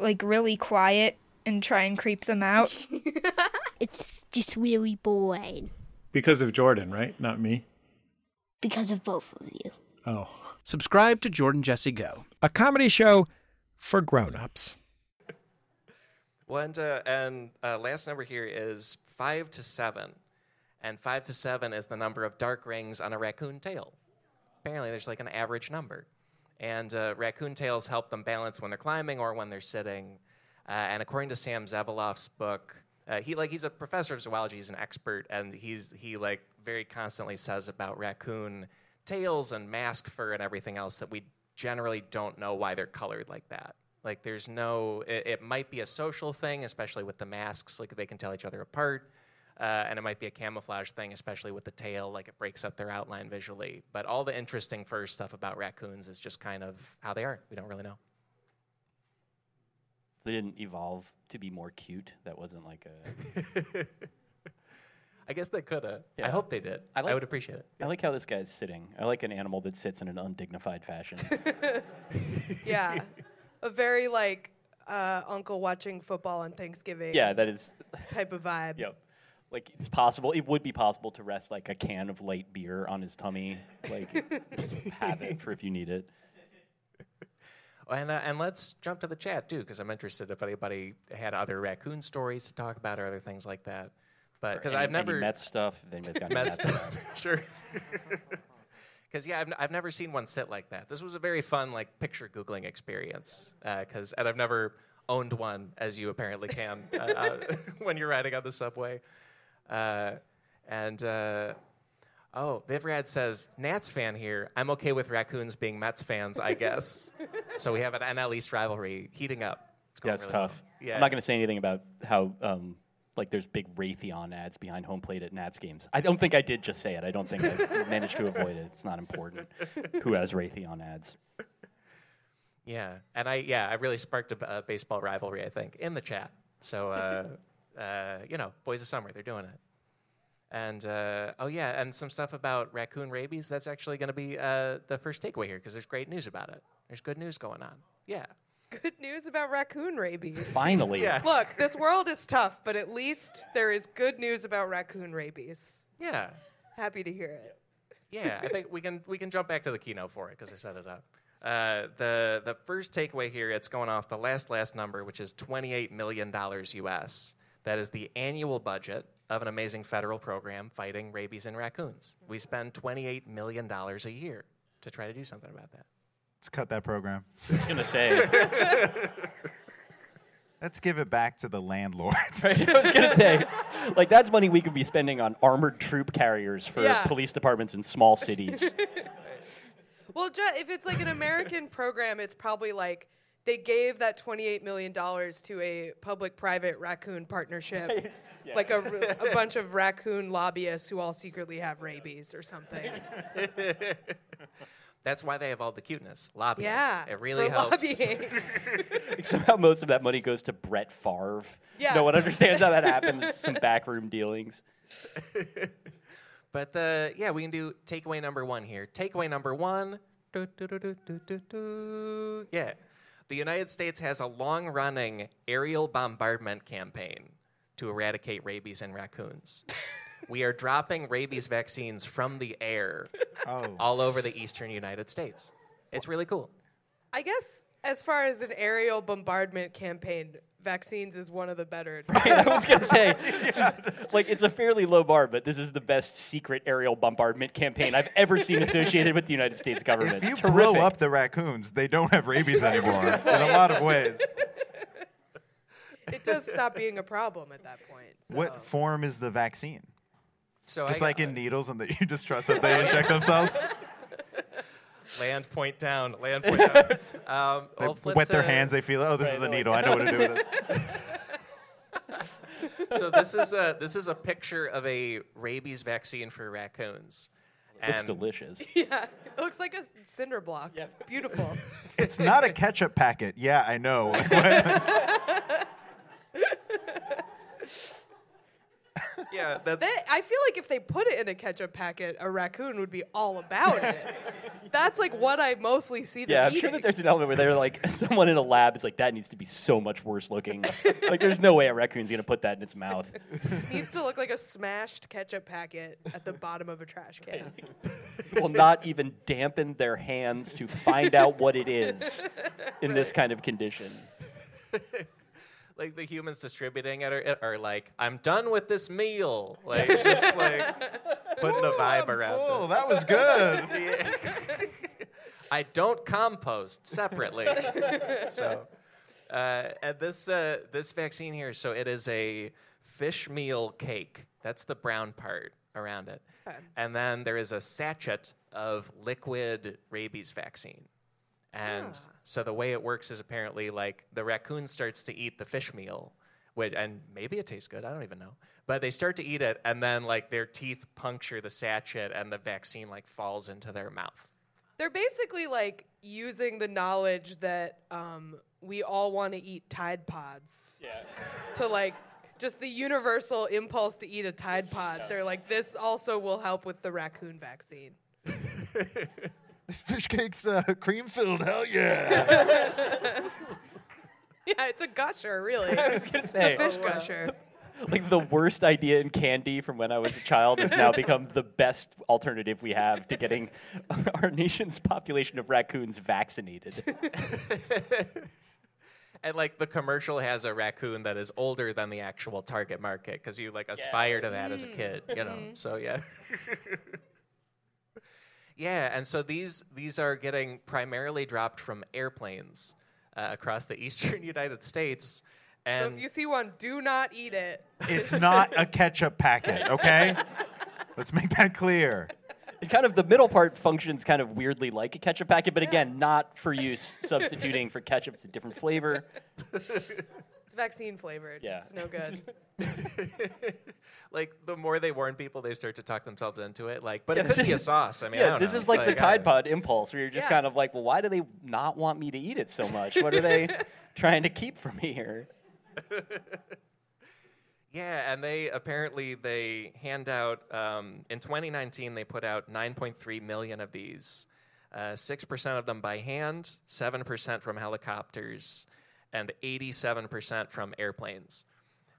like really quiet and try and creep them out. It's just really boring Because of Jordan, right? Not me. because of both of you. Oh. Subscribe to Jordan Jesse Go. A comedy show for grown-ups. Well, and, uh, and uh, last number here is five to seven. And five to seven is the number of dark rings on a raccoon tail. Apparently, there's like an average number. And uh, raccoon tails help them balance when they're climbing or when they're sitting. Uh, and according to Sam Zeveloff's book, uh, he like he's a professor of zoology. He's an expert, and he's he like very constantly says about raccoon tails and mask fur and everything else that we generally don't know why they're colored like that. Like there's no, it, it might be a social thing, especially with the masks, like they can tell each other apart. Uh, and it might be a camouflage thing, especially with the tail, like it breaks up their outline visually. But all the interesting fur stuff about raccoons is just kind of how they are. We don't really know. They didn't evolve to be more cute. That wasn't like a. I guess they could have. I hope they did. I, like- would appreciate it. I like how this guy's sitting. I like an animal that sits in an undignified fashion. Yeah. A very like uh, uncle watching football on Thanksgiving yeah, that is. type of vibe. Yep. Like it's possible. It would be possible to rest like a can of light beer on his tummy. Like just have it for if you need it. And, uh, and let's jump to the chat too, because I'm interested if anybody had other raccoon stories to talk about or other things like that. But because I've never any Mets stuff. If anybody's got Mets Mets stuff, sure. Because yeah, I've, n- I've never seen one sit like that. This was a very fun like picture googling experience. Because and I've never owned one, as you apparently can uh, uh, when you're riding on the subway. Uh, and uh, oh, Vivrad says Nats fan here. I'm okay with raccoons being Mets fans, I guess. so we have an NL East rivalry heating up. It's Yeah, it's really tough. well. Yeah. I'm not going to say anything about how um, like there's big Raytheon ads behind home plate at Nats games. I don't think I did just say it. I don't think I managed to avoid it. It's not important who has Raytheon ads. Yeah, and I yeah I really sparked a baseball rivalry I think in the chat. So uh, uh, you know, boys of summer, they're doing it. And uh, oh yeah, and some stuff about raccoon rabies. That's actually going to be uh, the first takeaway here because there's great news about it. There's good news going on. Yeah. Good news about raccoon rabies. Finally. Yeah. Look, this world is tough, but at least there is good news about raccoon rabies. Yeah. Happy to hear it. Yeah, I think we can we can jump back to the keynote for it because I set it up. Uh, the the first takeaway here, it's going off the last last number, which is twenty eight million dollars U.S. That is the annual budget of an amazing federal program fighting rabies in raccoons. We spend twenty eight million dollars a year to try to do something about that. Let's cut that program. I was going to say. Let's give it back to the landlords. I was going to say, like that's money we could be spending on armored troop carriers for Yeah. police departments in small cities. Well, if it's like an American program, it's probably like they gave that $28 million to a public private raccoon partnership. Like a bunch of raccoon lobbyists who all secretly have rabies or something. That's why they have all the cuteness. Lobbying. Yeah. It really for helps. lobbying. Somehow most of that money goes to Brett Favre. Yeah. No one understands how that happens. Some backroom dealings. but the yeah, we can do takeaway number one here. Takeaway number one. do, do, do. Yeah. The United States has a long running aerial bombardment campaign to eradicate rabies in raccoons. we are dropping rabies vaccines from the air Oh. all over the eastern United States. It's really cool. I guess as far as an aerial bombardment campaign, vaccines is one of the better. Right, I was gonna say, this is, like it's a fairly low bar, but this is the best secret aerial bombardment campaign I've ever seen associated with the United States government. If you Terrific. blow up the raccoons, they don't have rabies anymore in a lot of ways. it does stop being a problem at that point. So. What form is the vaccine? So Just I like got- in needles, and that you just trust that they inject themselves. land point down, land point down. Um, They well, flip wet their hands. They feel, oh, this is a needle. I know what to do with it. so this is a this is a picture of a rabies vaccine for raccoons. Looks And delicious. Yeah, it looks like a cinder block. Beautiful. It's not a ketchup packet. Yeah, I know. Yeah, that's They, I feel like if they put it in a ketchup packet, a raccoon would be all about it. That's like what I mostly see them Yeah, I'm eating. sure that there's an element where they're like, someone in a lab is like, that needs to be so much worse looking. like, there's no way a raccoon's gonna put that in its mouth. needs to look like a smashed ketchup packet at the bottom of a trash can. Will not even dampen their hands to find out what it is in this kind of condition. Like the humans distributing it are, are like, I'm done with this meal. Like just like putting a vibe around. full. it. That was good. I don't compost separately. so, uh, and this uh, this vaccine here, so it is a fish meal cake. That's the brown part around it, Okay. and then there is a sachet of liquid rabies vaccine. And so the way it works is apparently like the raccoon starts to eat the fish meal, which and maybe it tastes good. I don't even know. But they start to eat it, and then like their teeth puncture the sachet, and the vaccine like falls into their mouth. They're basically like using the knowledge that um, we all want to eat Tide Pods. Yeah. To like just the universal impulse to eat a Tide Pod. They're like, this also will help with the raccoon vaccine. This fish cake's uh, cream filled. Hell yeah. Yeah, it's a gusher, really. I was gonna it's a fish gusher. Like the worst idea in candy from when I was a child has now become the best alternative we have to getting our nation's population of raccoons vaccinated. And like the commercial has a raccoon that is older than the actual target market because you like aspire to that as a kid, you know. So yeah. Yeah, and so these these are getting primarily dropped from airplanes uh, across the eastern United States. So if you see one, do not eat it. It's not a ketchup packet, okay? Let's make that clear. And kind of the middle part functions kind of weirdly like a ketchup packet, but again, not for use substituting for ketchup. It's a different flavor. It's vaccine flavored. Yeah. It's no good. like the more they warn people, they start to talk themselves into it. Like, but Yeah, it could be a sauce. I mean, I yeah, don't this know. is like, the Tide Pod impulse, where you're just Yeah. kind of like, well, why do they not want me to eat it so much? What are they trying to keep from me here? Yeah, and they apparently they hand out um, in 2019 they put out 9.3 million of these, uh, six percent of them by hand, seven percent from helicopters, and 87 percent from airplanes.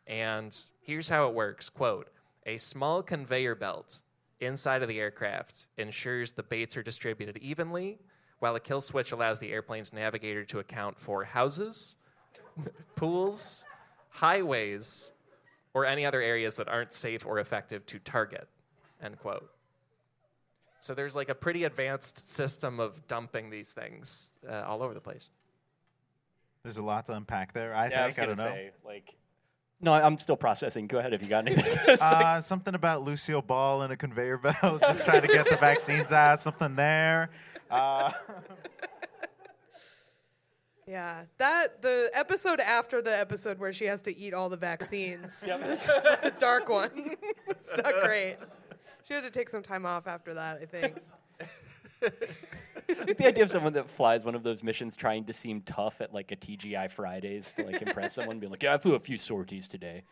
And here's how it works: "Quote: A small conveyor belt inside of the aircraft ensures the baits are distributed evenly, while a kill switch allows the airplane's navigator to account for houses, pools, highways." or any other areas that aren't safe or effective to target. End quote. So there's like a pretty advanced system of dumping these things uh, all over the place. There's a lot to unpack there. I yeah, I was think. I, gonna don't know. say, like, no, I'm still processing. Go ahead if you got anything. Uh, something about Lucille Ball and a conveyor belt, just trying to get the vaccines out. Something there. Uh, Yeah, that the episode after the episode where she has to eat all the vaccines, is a dark one. it's not great. She had to take some time off after that, I think. the idea of someone that flies one of those missions trying to seem tough at like a TGI Fridays to like impress someone, be like, "Yeah, I flew a few sorties today.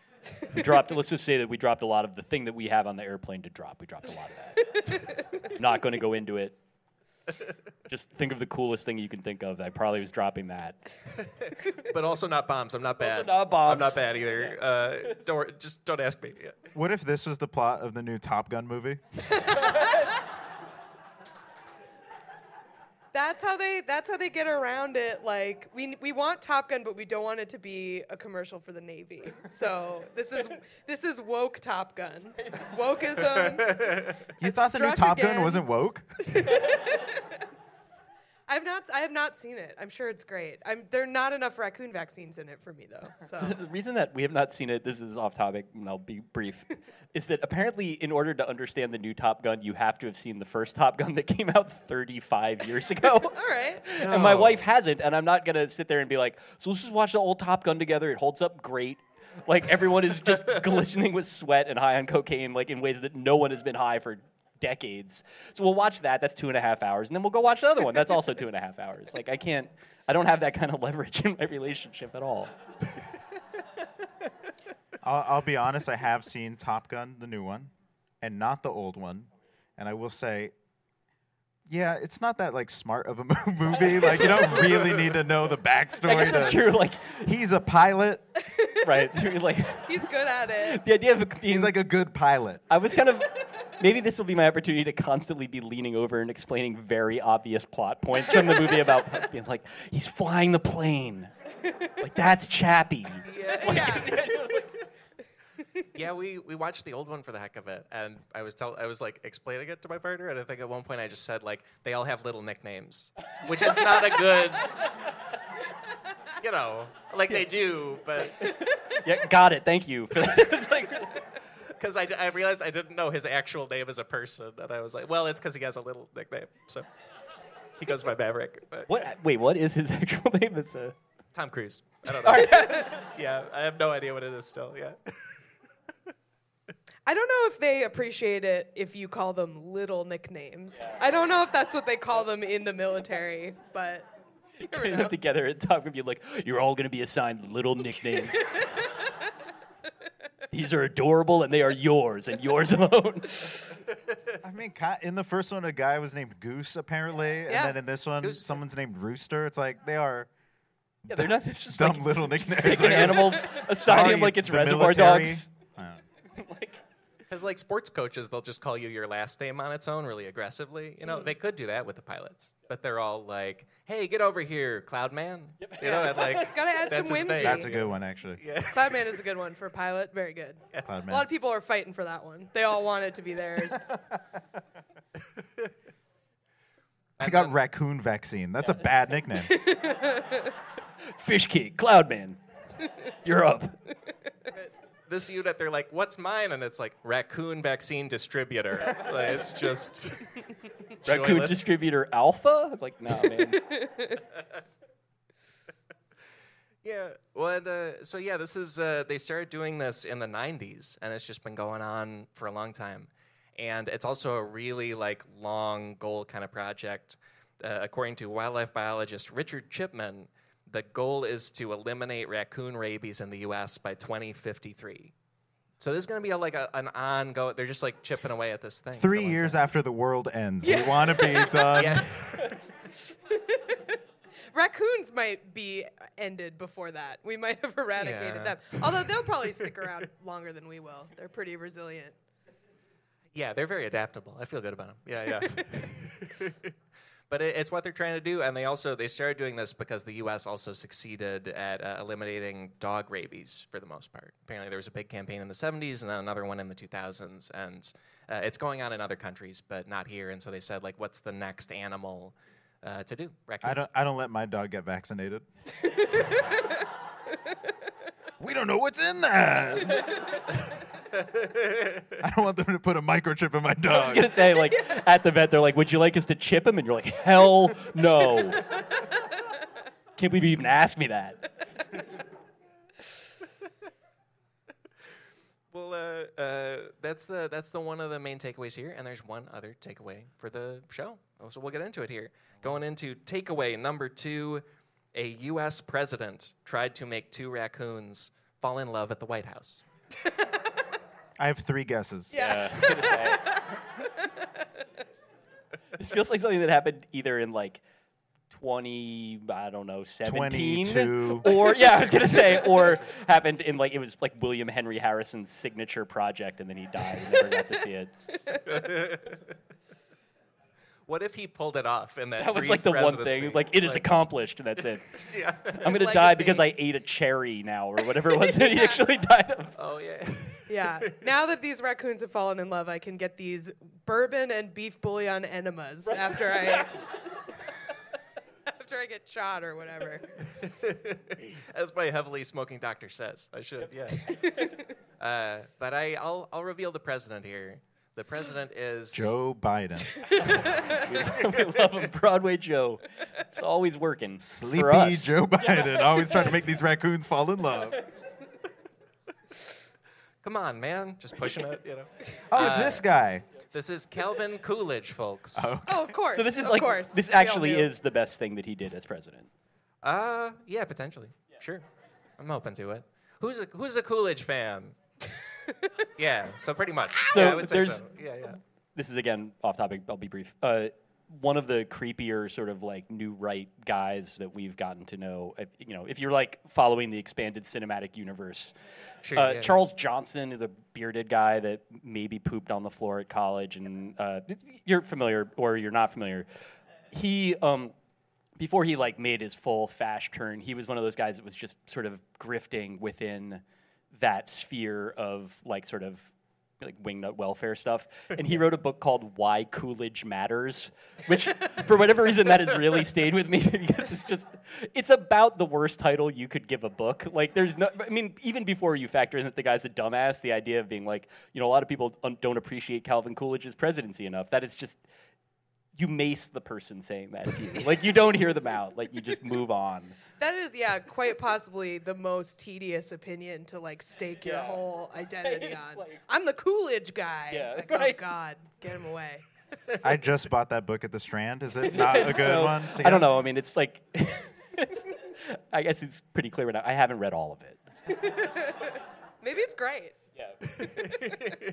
We dropped. Let's just say that we dropped a lot of the thing that we have on the airplane to drop. We dropped a lot of that. Not going to go into it. Just think of the coolest thing you can think of. I probably was dropping that. but also not bombs. I'm not bad. not bombs. I'm not bad either. Uh, don't wor- just don't ask me. What if this was the plot of the new Top Gun movie? That's how they. That's how they get around it. Like we we want Top Gun, but we don't want it to be a commercial for the Navy. So this is this is woke Top Gun. Wokeism. You thought the new Top Gun wasn't woke? I've not. I have not seen it. I'm sure it's great. I'm. There are not enough raccoon vaccines in it for me though. So the reason that we have not seen it, this is off topic, and I'll be brief, is that apparently, in order to understand the new Top Gun, you have to have seen the first Top Gun that came out 35 years ago. all right. And my oh. wife hasn't, and I'm not gonna sit there and be like, so let's just watch the old Top Gun together. It holds up great. Like everyone is just glistening with sweat and high on cocaine, like in ways that no one has been high for decades. So we'll watch that. That's two and a half hours, and then we'll go watch the other one. That's also two and a half hours. Like I can't, I don't have that kind of leverage in my relationship at all. I'll, I'll be honest. I have seen Top Gun, the new one, and not the old one. And I will say, yeah, it's not that like smart of a movie. Like you don't really need to know the backstory. I guess that's true. Like he's a pilot. right, like he's good at it. the idea of being He's like a good pilot. I was kind of maybe this will be my opportunity to constantly be leaning over and explaining very obvious plot points from the movie about being like he's flying the plane. Like that's Chappie. yeah, Like, yeah. yeah, we, we watched the old one for the heck of it, and I was tell I was like explaining it to my partner, and I think at one point I just said like they all have little nicknames, which is not a good, you know, like they do, but Yeah, got it. Thank you. It's like- because I, I realized I didn't know his actual name as a person, and I was like, well, it's because he has a little nickname, so he goes by Maverick. But what? Wait, what is his actual name? It's a Tom Cruise. I don't know. yeah, I have no idea what it is still. Yeah. I don't know if they appreciate it if you call them little nicknames. I don't know if that's what they call them in the military, but you never getting know. it together and talking be like, you're all gonna be assigned little nicknames. These are adorable and they are yours and yours alone. I mean, in the first one, a guy was named Goose apparently, and Yeah. then in this one, someone's named Rooster. It's like they are Yeah, they're not it's just dumb like little nicknames. picking Like, animals, assigning sorry, them like it's the reservoir military. dogs. Because like sports coaches, they'll just call you your last name on its own really aggressively. You know, mm. they could do that with the pilots, but they're all like, "Hey, get over here, Cloud Man." You know, and like Gotta add that's some his whimsy. That's a good one, actually. Yeah. Cloudman is a good one for a pilot. Very good. Cloud Man. A lot of people are fighting for that one. They all want it to be theirs. I got raccoon vaccine. That's a bad nickname. Fish King, Cloudman. You're up. This unit, they're like, "What's mine?" And it's like raccoon vaccine distributor. like, it's just Raccoon joyless. distributor Alpha? Like, no, man. Yeah. Well, uh, so yeah, this is uh, they started doing this in the '90s, and it's just been going on for a long time. And it's also a really like long goal kind of project. Uh, according to wildlife biologist Richard Chipman, the goal is to eliminate raccoon rabies in the U.S. by 2053. So this is going to be a, like a, an ongoing. They're just like chipping away at this thing. Three years time. after the world ends, we want to be done. Yeah. Raccoons might be ended before that. We might have eradicated Yeah. them. Although they'll probably stick around longer than we will. They're pretty resilient. Yeah, they're very adaptable. I feel good about them. Yeah, yeah. But it, it's what they're trying to do, and they also they started doing this because the U.S. also succeeded at uh, eliminating dog rabies for the most part. Apparently, there was a big campaign in the '70s and then another one in the 2000s, and uh, it's going on in other countries, but not here. And so they said, like, what's the next animal uh, to do? Raccoons. I don't. I don't let my dog get vaccinated. we don't know what's in that. I don't want them to put a microchip in my dog. I was gonna say, like, at the vet, they're like, "Would you like us to chip him?" And you're like, "Hell no!" Can't believe you even asked me that. Well, uh, uh, that's the that's the one of the main takeaways here, and there's one other takeaway for the show. Oh, So we'll get into it here. Going into takeaway number two: a U.S. president tried to make two raccoons fall in love at the White House. I have three guesses. Yeah. I was gonna say. this feels like something that happened either in like 20, I don't know, 17. 22. Or, yeah, I was going to say, or happened in like, it was like William Henry Harrison's signature project and then he died and never got to see it. What if he pulled it off in that? That was brief like the one thing. Like, it is accomplished and that's it. yeah. I'm going to die because I ate a cherry now or whatever it was that he actually died of. Oh yeah. Yeah. Now that these raccoons have fallen in love, I can get these bourbon and beef bouillon enemas after I after I get shot or whatever. As my heavily smoking doctor says, I should. Yeah. uh, but I, I'll, I'll reveal the president here. The president is Joe Biden. we love him, Broadway Joe. It's always working. Sleepy for us. Joe Biden. Always trying to make these raccoons fall in love. Come on, man, just pushing it. You know. Oh, it's Uh, this guy. This is Calvin Coolidge, folks. Oh, of course. So this is of like course. this We all actually knew. is the best thing that he did as president. Uh, yeah, potentially. Sure, I'm open to it. Who's a Who's a Coolidge fan? yeah, so pretty much. So yeah, I would say there's so. Yeah, yeah. this is again off topic. I'll be brief. Uh, one of the creepier sort of like new right guys that we've gotten to know. If, you know, if you're like following the expanded cinematic universe, Sure, uh, yeah, yeah. Charles Johnson, the bearded guy that maybe pooped on the floor at college, and uh, you're familiar or you're not familiar. He um, before he like made his full fash turn, he was one of those guys that was just sort of grifting within that sphere of like sort of like wingnut welfare stuff. And he wrote a book called Why Coolidge Matters, which for whatever reason that has really stayed with me because it's just it's about the worst title you could give a book. Like there's no I mean even before you factor in that the guy's a dumbass, the idea of being like, you know, a lot of people don't appreciate Calvin Coolidge's presidency enough. That is just you mace the person saying that to you. like you don't hear them out. Like you just move on. That is, yeah, quite possibly the most tedious opinion to like stake your Yeah. whole identity It's on. like- I'm the Coolidge guy. Yeah, like, oh, right. Oh God, get him away. I just bought that book at the Strand. Is it not a good So, one? to I get? don't know. I mean, it's like, I guess it's pretty clear now. I haven't read all of it. Maybe it's great. Yeah.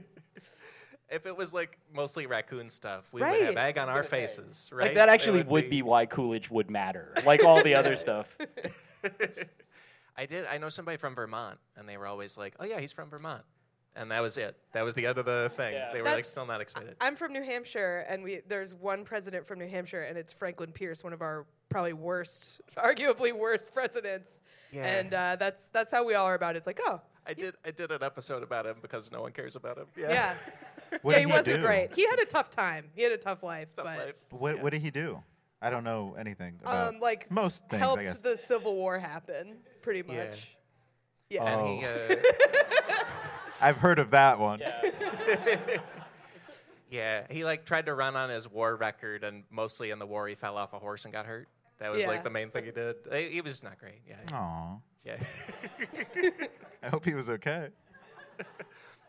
If it was like mostly raccoon stuff, we Right. would have egg on our faces, right? Like that actually would, be. why Coolidge would matter. Like all the other stuff. I did. I know somebody from Vermont, and they were always like, "Oh yeah, he's from Vermont," and that was it. That was the end of the thing. Yeah. They were like still not excited. I'm from New Hampshire, and we there's one president from New Hampshire, and it's Franklin Pierce, one of our probably worst, arguably worst presidents. Yeah. And uh, that's that's how we all are about it. It's like, oh, I did. I did an episode about him because no one cares about him. Yeah. yeah, What yeah, did he wasn't do? great. He had a tough time. He had a tough life, Tough but life. What, what did he do? I don't know anything about um, like most things. helped I guess. the Civil War happen, pretty much. Yeah. And Oh. he, uh, I've heard of that one. yeah, he like tried to run on his war record, and mostly in the war, he fell off a horse and got hurt. That was Yeah. like the main thing he did. He, he was not great. Yeah. Aw. Yeah. I hope he was okay.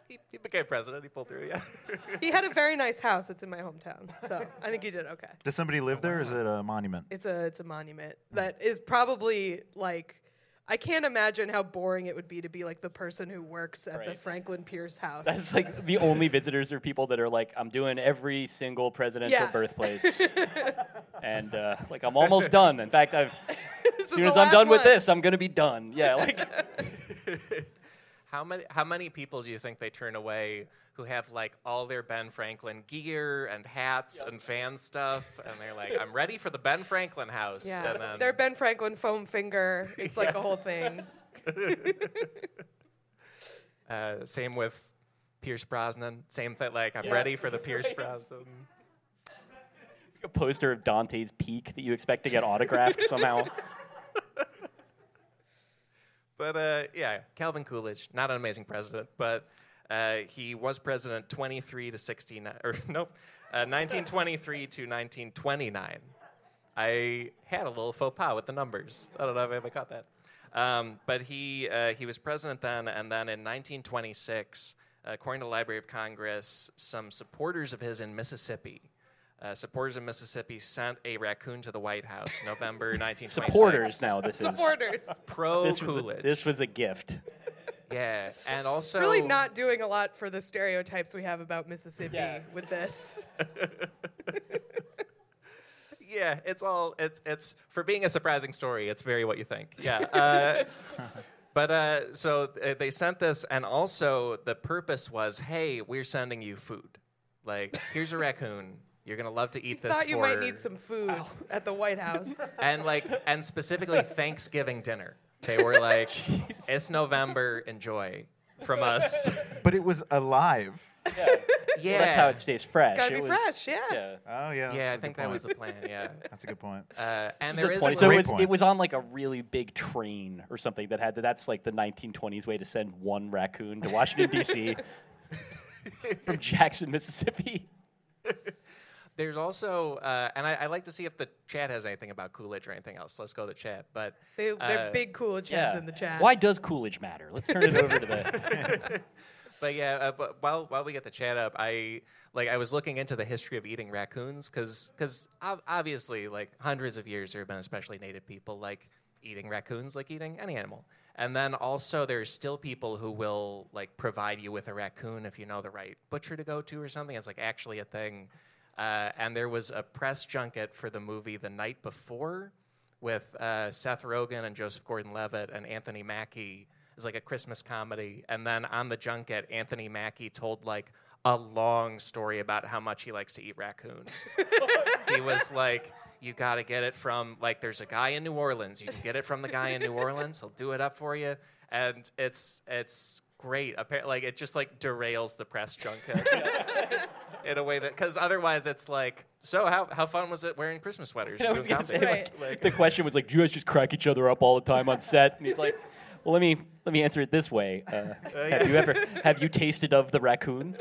He, he became president. He pulled through. Yeah. He had a very nice house. It's in my hometown, so I think he did okay. Does somebody live there? Or is it a monument? It's a it's a monument that is probably like I can't imagine how boring it would be to be like the person who works at the Right. Franklin Pierce house. That's like the only visitors are people that are like, I'm doing every single presidential Yeah. birthplace. and uh, like, I'm almost done. In fact, I've, This as is soon the as I'm last done with one. this, I'm going to be done. Yeah. Like, How many how many people do you think they turn away who have like all their Ben Franklin gear and hats and fan stuff and they're like, I'm ready for the Ben Franklin house. Yeah, And then their Ben Franklin foam finger. It's like a whole thing. uh, same with Pierce Brosnan. Same thing like I'm Yeah. ready for the Pierce Brosnan. a poster of Dante's Peak that you expect to get autographed somehow. But uh, yeah, Calvin Coolidge, not an amazing president, but uh, he was president 23 to 69, or nope, uh, 1923 to 1929. I had a little faux pas with the numbers. I don't know if I caught that. Um, but he uh, he was president then, and then in 1926, according to the Library of Congress, some supporters of his in Mississippi. Uh, supporters in Mississippi sent a raccoon to the White House, November 1926. Supporters now. This is Supporters. Pro this was, a, Coolidge. this was a gift. yeah, and also Really not doing a lot for the stereotypes we have about Mississippi Yeah. with this. Yeah, it's all it's it's for being a surprising story. It's very what you think. Yeah. Uh, but uh, so uh, they sent this, and also the purpose was, hey, we're sending you food. Like, here's a raccoon. You're gonna love to eat this. I thought you for, might need some food at the White House. and like and specifically Thanksgiving dinner. They were like, it's November, enjoy from us. But it was alive. Yeah, That's how it stays fresh. Gotta It be was- fresh, yeah. yeah. Oh yeah. Yeah, I think that was the plan. Yeah, That's a good point. uh, and This there is is a 20 like- so Great it's, point. it was on like a really big train or something that had that's like the 1920s way to send one raccoon to Washington D.C. from Jackson, Mississippi. There's also, uh, and I, I like to see if the chat has anything about Coolidge or anything else. Let's go to the chat. But They, they're uh, big Coolidge heads in the chat. Why does Coolidge matter? Let's turn it over to the. But yeah, uh, but while while we get the chat up, I like I was looking into the history of eating raccoons because obviously like hundreds of years there have been especially native people like eating raccoons like eating any animal. And then also there's still people who will like provide you with a raccoon if you know the right butcher to go to or something. It's like actually a thing. Uh, and there was a press junket for the movie the night before with uh, Seth Rogen and Joseph Gordon-Levitt and Anthony Mackie. It was like a Christmas comedy, and then on the junket, Anthony Mackie told like a long story about how much he likes to eat raccoon. he was like, "You got to get it from like there's a guy in New Orleans. You can get it from the guy in New Orleans. He'll do it up for you." And it's it's great. Appa- Like it just like derails the press junket. In a way that, because otherwise it's like, so how, how fun was it wearing Christmas sweaters? I was gonna say, like, Right. the question was like, do you guys just crack each other up all the time on set? And he's like, well, let me let me answer it this way. Uh, have you ever have you tasted of the raccoon?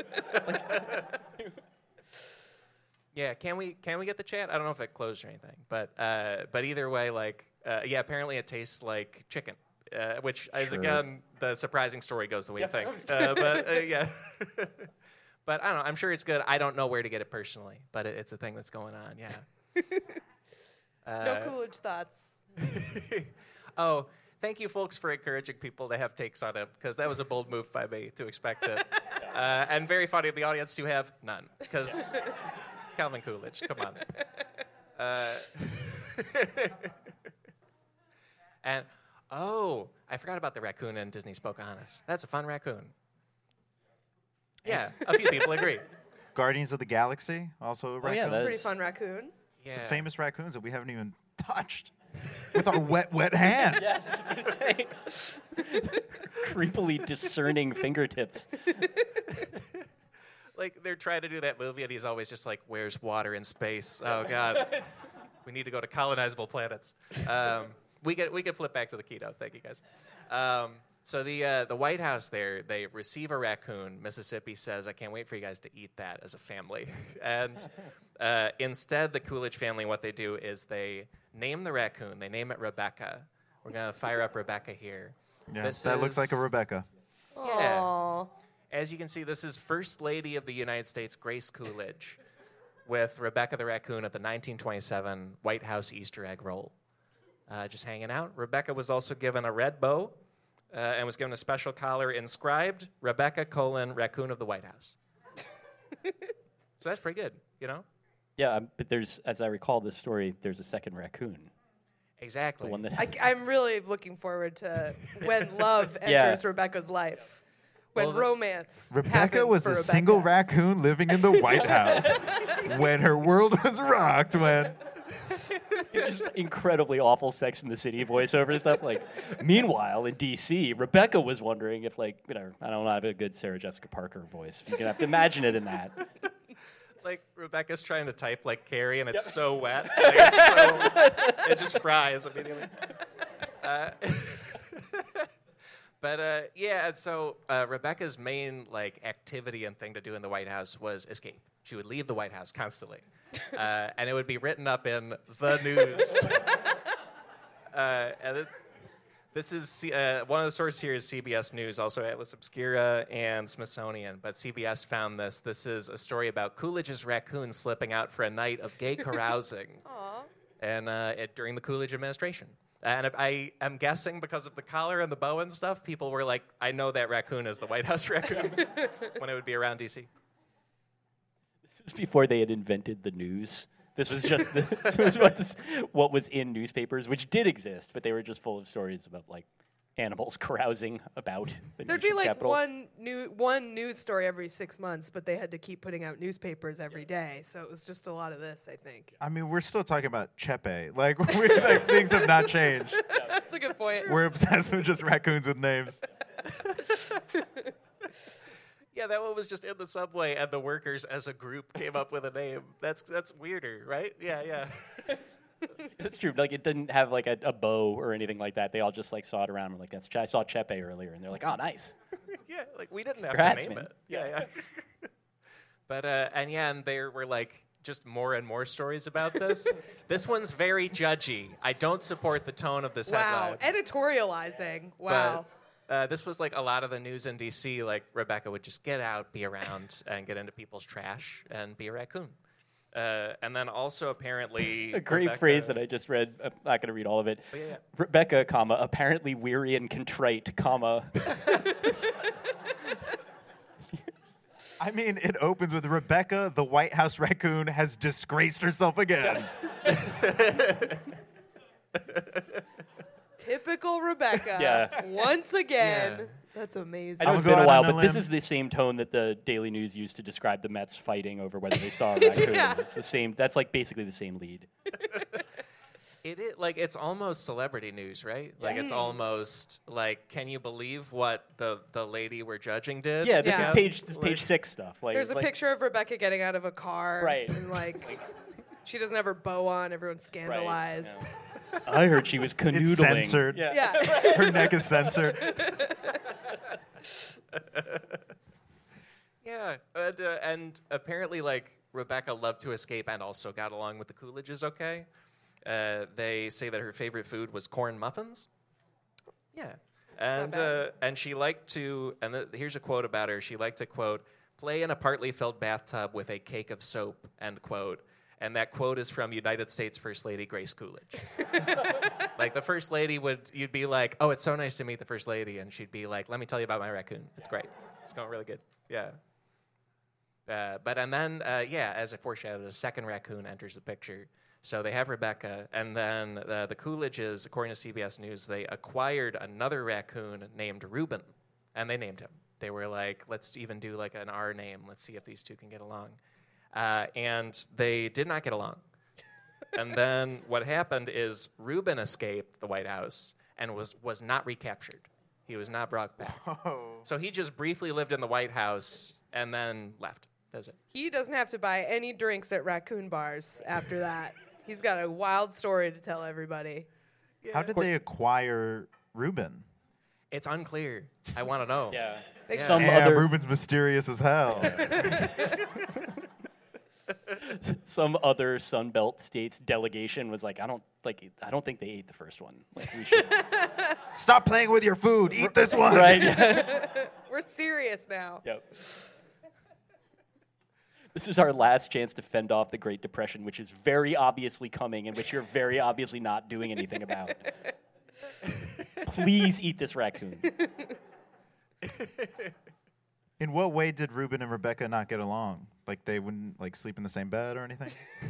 Yeah, can we can we get the chat? I don't know if it closed or anything, but uh, but either way, like uh, yeah, apparently it tastes like chicken, uh, which is Sure. again the surprising story goes the way you think. Uh, but uh, yeah, but I don't know. I'm sure it's good. I don't know where to get it personally, but it, it's a thing that's going on. Yeah. no Coolidge thoughts. oh, thank you, folks, for encouraging people to have takes on it because that was a bold move by me to expect it, uh, and very funny of the audience to have none because Calvin Coolidge, come on. Uh, and oh, I forgot about the raccoon in Disney's Pocahontas. That's a fun raccoon. Yeah, a few people agree. Guardians of the Galaxy, also a Oh, yeah, raccoon. that- Pretty fun raccoon. Yeah. Some famous raccoons that we haven't even touched with our wet, wet hands. Creepily discerning fingertips. like they're trying to do that movie, and he's always just like, "Where's water in space? Oh God, we need to go to colonizable planets." Um, we get we can flip back to the keynote. Thank you guys. Um, so the uh, the White House there, they receive a raccoon. Mississippi says, "I can't wait for you guys to eat that as a family." and uh, instead, the Coolidge family, what they do is they name the raccoon. They name it Rebecca. We're gonna fire up Rebecca here. Yeah, This that looks like a Rebecca. Yeah. Aw. As you can see, this is First Lady of the United States, Grace Coolidge, with Rebecca the raccoon at the 1927 White House Easter egg roll. Uh, just hanging out. Rebecca was also given a red bow uh, and was given a special collar inscribed Rebecca colon raccoon of the White House. so that's pretty good, you know? Yeah, um, but there's, as I recall this story, there's a second raccoon. Exactly. The one that I, am really looking forward to when love Yeah. enters Rebecca's life. When Well, romance. Rebecca was for a Rebecca. single raccoon living in the White House when her world was rocked. When just incredibly awful Sex in the City voiceover stuff. Like, meanwhile in D.C., Rebecca was wondering if, like, you know, I don't know, I have a good Sarah Jessica Parker voice. You're gonna have to imagine it in that. Like Rebecca's trying to type like Carrie, and it's so wet. Like, it's so, it just fries immediately. Uh, but uh, yeah, and so uh, Rebecca's main like activity and thing to do in the White House was escape. She would leave the White House constantly, uh, and it would be written up in the news. uh, and it, This is C- uh, one of the sources here is CBS News, also Atlas Obscura and Smithsonian. But CBS found this. This is a story about Coolidge's raccoon slipping out for a night of gay carousing, and uh, it, during the Coolidge administration. And I am guessing because of the collar and the bow and stuff, people were like, "I know that raccoon is the White House raccoon," when it would be around DC. This was before they had invented the news. This was just the, this was what, this, what was in newspapers, which did exist, but they were just full of stories about like animals carousing about. The There'd be like capital. one new one news story every six months, but they had to keep putting out newspapers every day, so it was just a lot of this. I think I mean, we're still talking about Chepe. Like, we, like things have not changed. that's a good point. We're obsessed with just raccoons with names. Yeah, that one was just in the subway, and the workers as a group came up with a name. That's that's weirder, right? Yeah, yeah. That's true. Like it didn't have like a, a bow or anything like that. They all just like saw it around and were like, "That's." Che- I saw Chepe earlier, and they're like, "Oh, nice." yeah, like we didn't have Congrats, to name man. it. Yeah, yeah. but uh, and yeah, and there were like just more and more stories about this. this one's very judgy. I don't support the tone of this Wow, headline. editorializing. Wow. But, uh, this was like a lot of the news in DC. Like Rebecca would just get out, be around, and get into people's trash and be a raccoon. Uh, and then also apparently A great Rebecca- phrase that I just read. I'm not going to read all of it. Oh, yeah, yeah. Rebecca, comma apparently weary and contrite, comma. I mean, it opens with Rebecca, the White House raccoon, has disgraced herself again. Typical Rebecca. Yeah. Once again. Yeah. That's amazing. I know it's been a while, but this is the same tone that the Daily News used to describe the Mets fighting over whether they saw a raccoon. Yeah. It's the same. That's like basically the same lead. It is like it's almost celebrity news, right? Like it's almost like, can you believe what the the lady we're judging did? Yeah, this Yeah. is page this is Like- page six stuff. Like, There's a like, picture of Rebecca getting out of a car. Right. And like, she doesn't have her bow on. Everyone's scandalized. I heard she was canoodling. It's censored. Yeah. Yeah. Her neck is censored. Yeah, and, uh, and apparently, like Rebecca loved to escape and also got along with the Coolidges. Okay, uh, they say that her favorite food was corn muffins. Yeah, and uh, and she liked to. And th- here's a quote about her. She liked to quote play in a partly filled bathtub with a cake of soap. End quote. And that quote is from United States First Lady Grace Coolidge. like the first lady would, you'd be like, "Oh, it's so nice to meet the first lady," and she'd be like, "Let me tell you about my raccoon. It's great. It's going really good." Yeah. Uh, but and then uh, yeah, as a foreshadow, a second raccoon enters the picture. So they have Rebecca, and then uh, the Coolidges, according to CBS News, they acquired another raccoon named Reuben, and they named him. They were like, let's even do like an R name. Let's see if these two can get along. Uh, and they did not get along. and then what happened is Reuben escaped the White House and was was not recaptured. He was not brought back. So he just briefly lived in the White House and then left. That's it. He doesn't have to buy any drinks at raccoon bars after that. He's got a wild story to tell everybody. How did they acquire Reuben? It's unclear. I want to know. Yeah. They- Some Damn, other Reuben's mysterious as hell. some other Sunbelt states delegation was like, I don't like. I don't think they ate the first one. Like, Stop playing with your food. Eat this one. right? We're serious now. Yep. This is our last chance to fend off the Great Depression, which is very obviously coming and which you're very obviously not doing anything about. Please eat this raccoon. In what way did Reuben and Rebecca not get along? Like they wouldn't like sleep in the same bed or anything?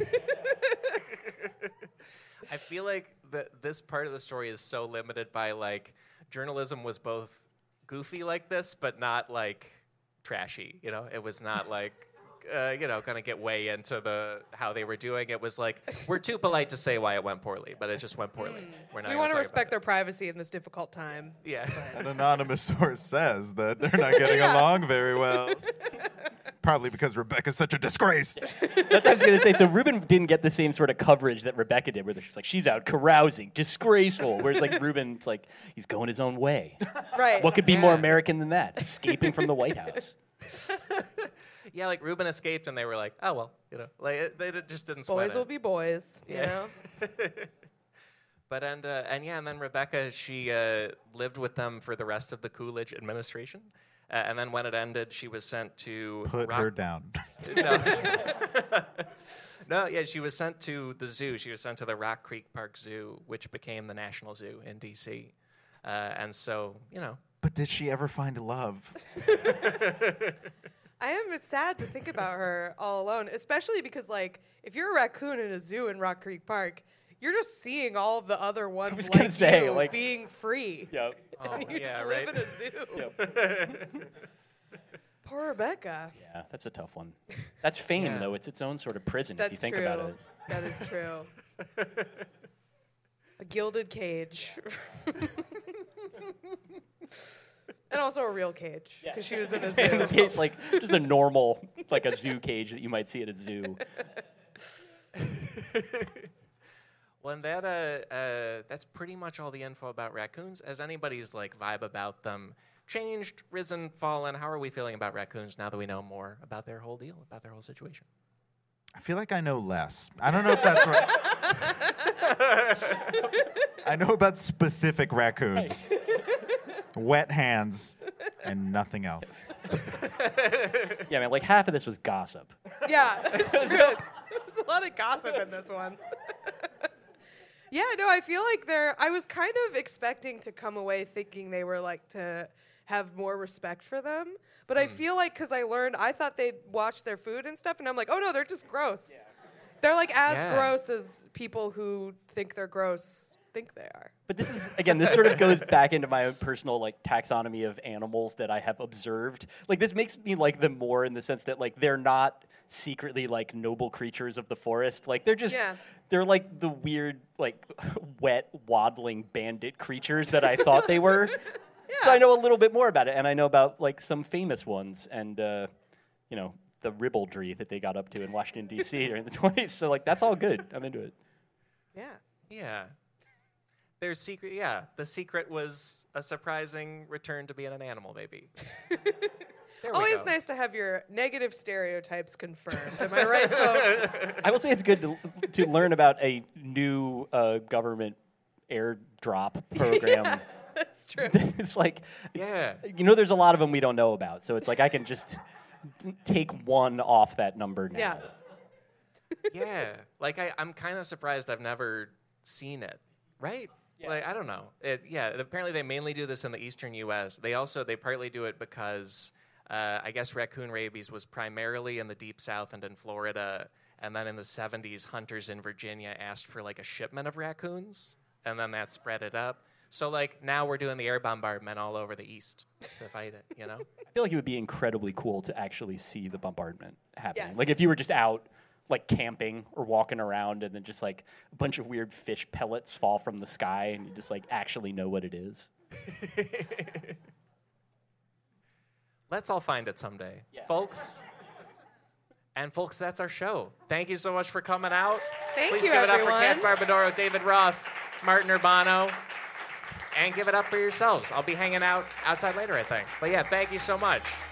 I feel like that this part of the story is so limited by like journalism was both goofy like this, but not like trashy. You know, it was not like. Uh, you know, gonna get way into the how they were doing. It was like we're too polite to say why it went poorly, but it just went poorly. We're not. We want to respect about their privacy in this difficult time. it. Yeah. An anonymous source says that they're not getting along very well. Probably because Rebecca's such a disgrace. That's what I was gonna say. So Reuben didn't get the same sort of coverage that Rebecca did, where she's like, she's out carousing, disgraceful. Whereas like Reuben's like, he's going his own way. Right. What could be more American than that? Escaping from the White House. yeah, like Reuben escaped, and they were like, "Oh well," you know, like it, they d- just didn't sweat Boys it. will be boys. You Yeah. know. But and uh, and yeah, and then Rebecca she uh, lived with them for the rest of the Coolidge administration, uh, and then when it ended, she was sent to Put Rock- her down. no. no, yeah, she was sent to the zoo. She was sent to the Rock Creek Park Zoo, which became the National Zoo in D.C. Uh, and so, you know, But did she ever find love? I am sad to think about her all alone, especially because like if you're a raccoon in a zoo in Rock Creek Park, you're just seeing all of the other ones like gonna say, you like- being free. Yep. Oh, you yeah, just right. live in a zoo. Poor Rebecca. Yeah, that's a tough one. That's fame, Yeah. though. It's its own sort of prison That's if you think true. about it. That is true. a gilded cage. and also a real cage because she was in a zoo. In this case, like just a normal, like a zoo cage that you might see at a zoo. Well, and that uh, uh, that's pretty much all the info about raccoons. Has anybody's like vibe about them changed, risen, fallen? How are we feeling about raccoons now that we know more about their whole deal, about their whole situation? I feel like I know less. I don't know if that's right. I know about specific raccoons, wet hands, and nothing else. Yeah, man, like half of this was gossip. Yeah, it's true. There's a lot of gossip in this one. Yeah, no, I feel like they're. I was kind of expecting to come away thinking they were like to have more respect for them, but I hmm. feel like because I learned, I thought they'd watch their food and stuff, and I'm like, oh no, they're just gross. They're like as Yeah. gross as people who think they're gross think they are. But this is again, this sort of goes back into my own personal like taxonomy of animals that I have observed. Like this makes me like them more in the sense that like they're not secretly like noble creatures of the forest. Like they're just Yeah. they're like the weird like wet waddling bandit creatures that I thought they were. So I know a little bit more about it, and I know about like some famous ones, and uh, you know the ribaldry that they got up to in Washington D.C. during the 20s. So like that's all good. I'm into it. Yeah. Yeah. Their secret, yeah. The secret was a surprising return to being an animal, maybe. There we Always go. nice to have your negative stereotypes confirmed. Am I right, folks? I will say it's good to, to learn about a new uh, government airdrop program. That's true. it's like, Yeah. you know, there's a lot of them we don't know about. So it's like I can just take one off that number now. Yeah. yeah. Like I, I'm kind of surprised I've never seen it. Right? Like I don't know. It, yeah. Apparently they mainly do this in the eastern U.S. They also they partly do it because uh, I guess raccoon rabies was primarily in the deep south and in Florida, and then in the 70s, hunters in Virginia asked for like a shipment of raccoons, and then that spread it up. So like now we're doing the air bombardment all over the east to fight it. You know? I feel like it would be incredibly cool to actually see the bombardment happening. Yes. Like if you were just out like camping or walking around and then just like a bunch of weird fish pellets fall from the sky and you just like actually know what it is. Let's all find it someday, folks. And folks, that's our show. Thank you so much for coming out. Thank Please you, give it up for Kat everyone. Barbadoro, David Roth, Martin Urbano, and give it up for yourselves. I'll be hanging out outside later, I think. But yeah, thank you so much. Bye, everyone.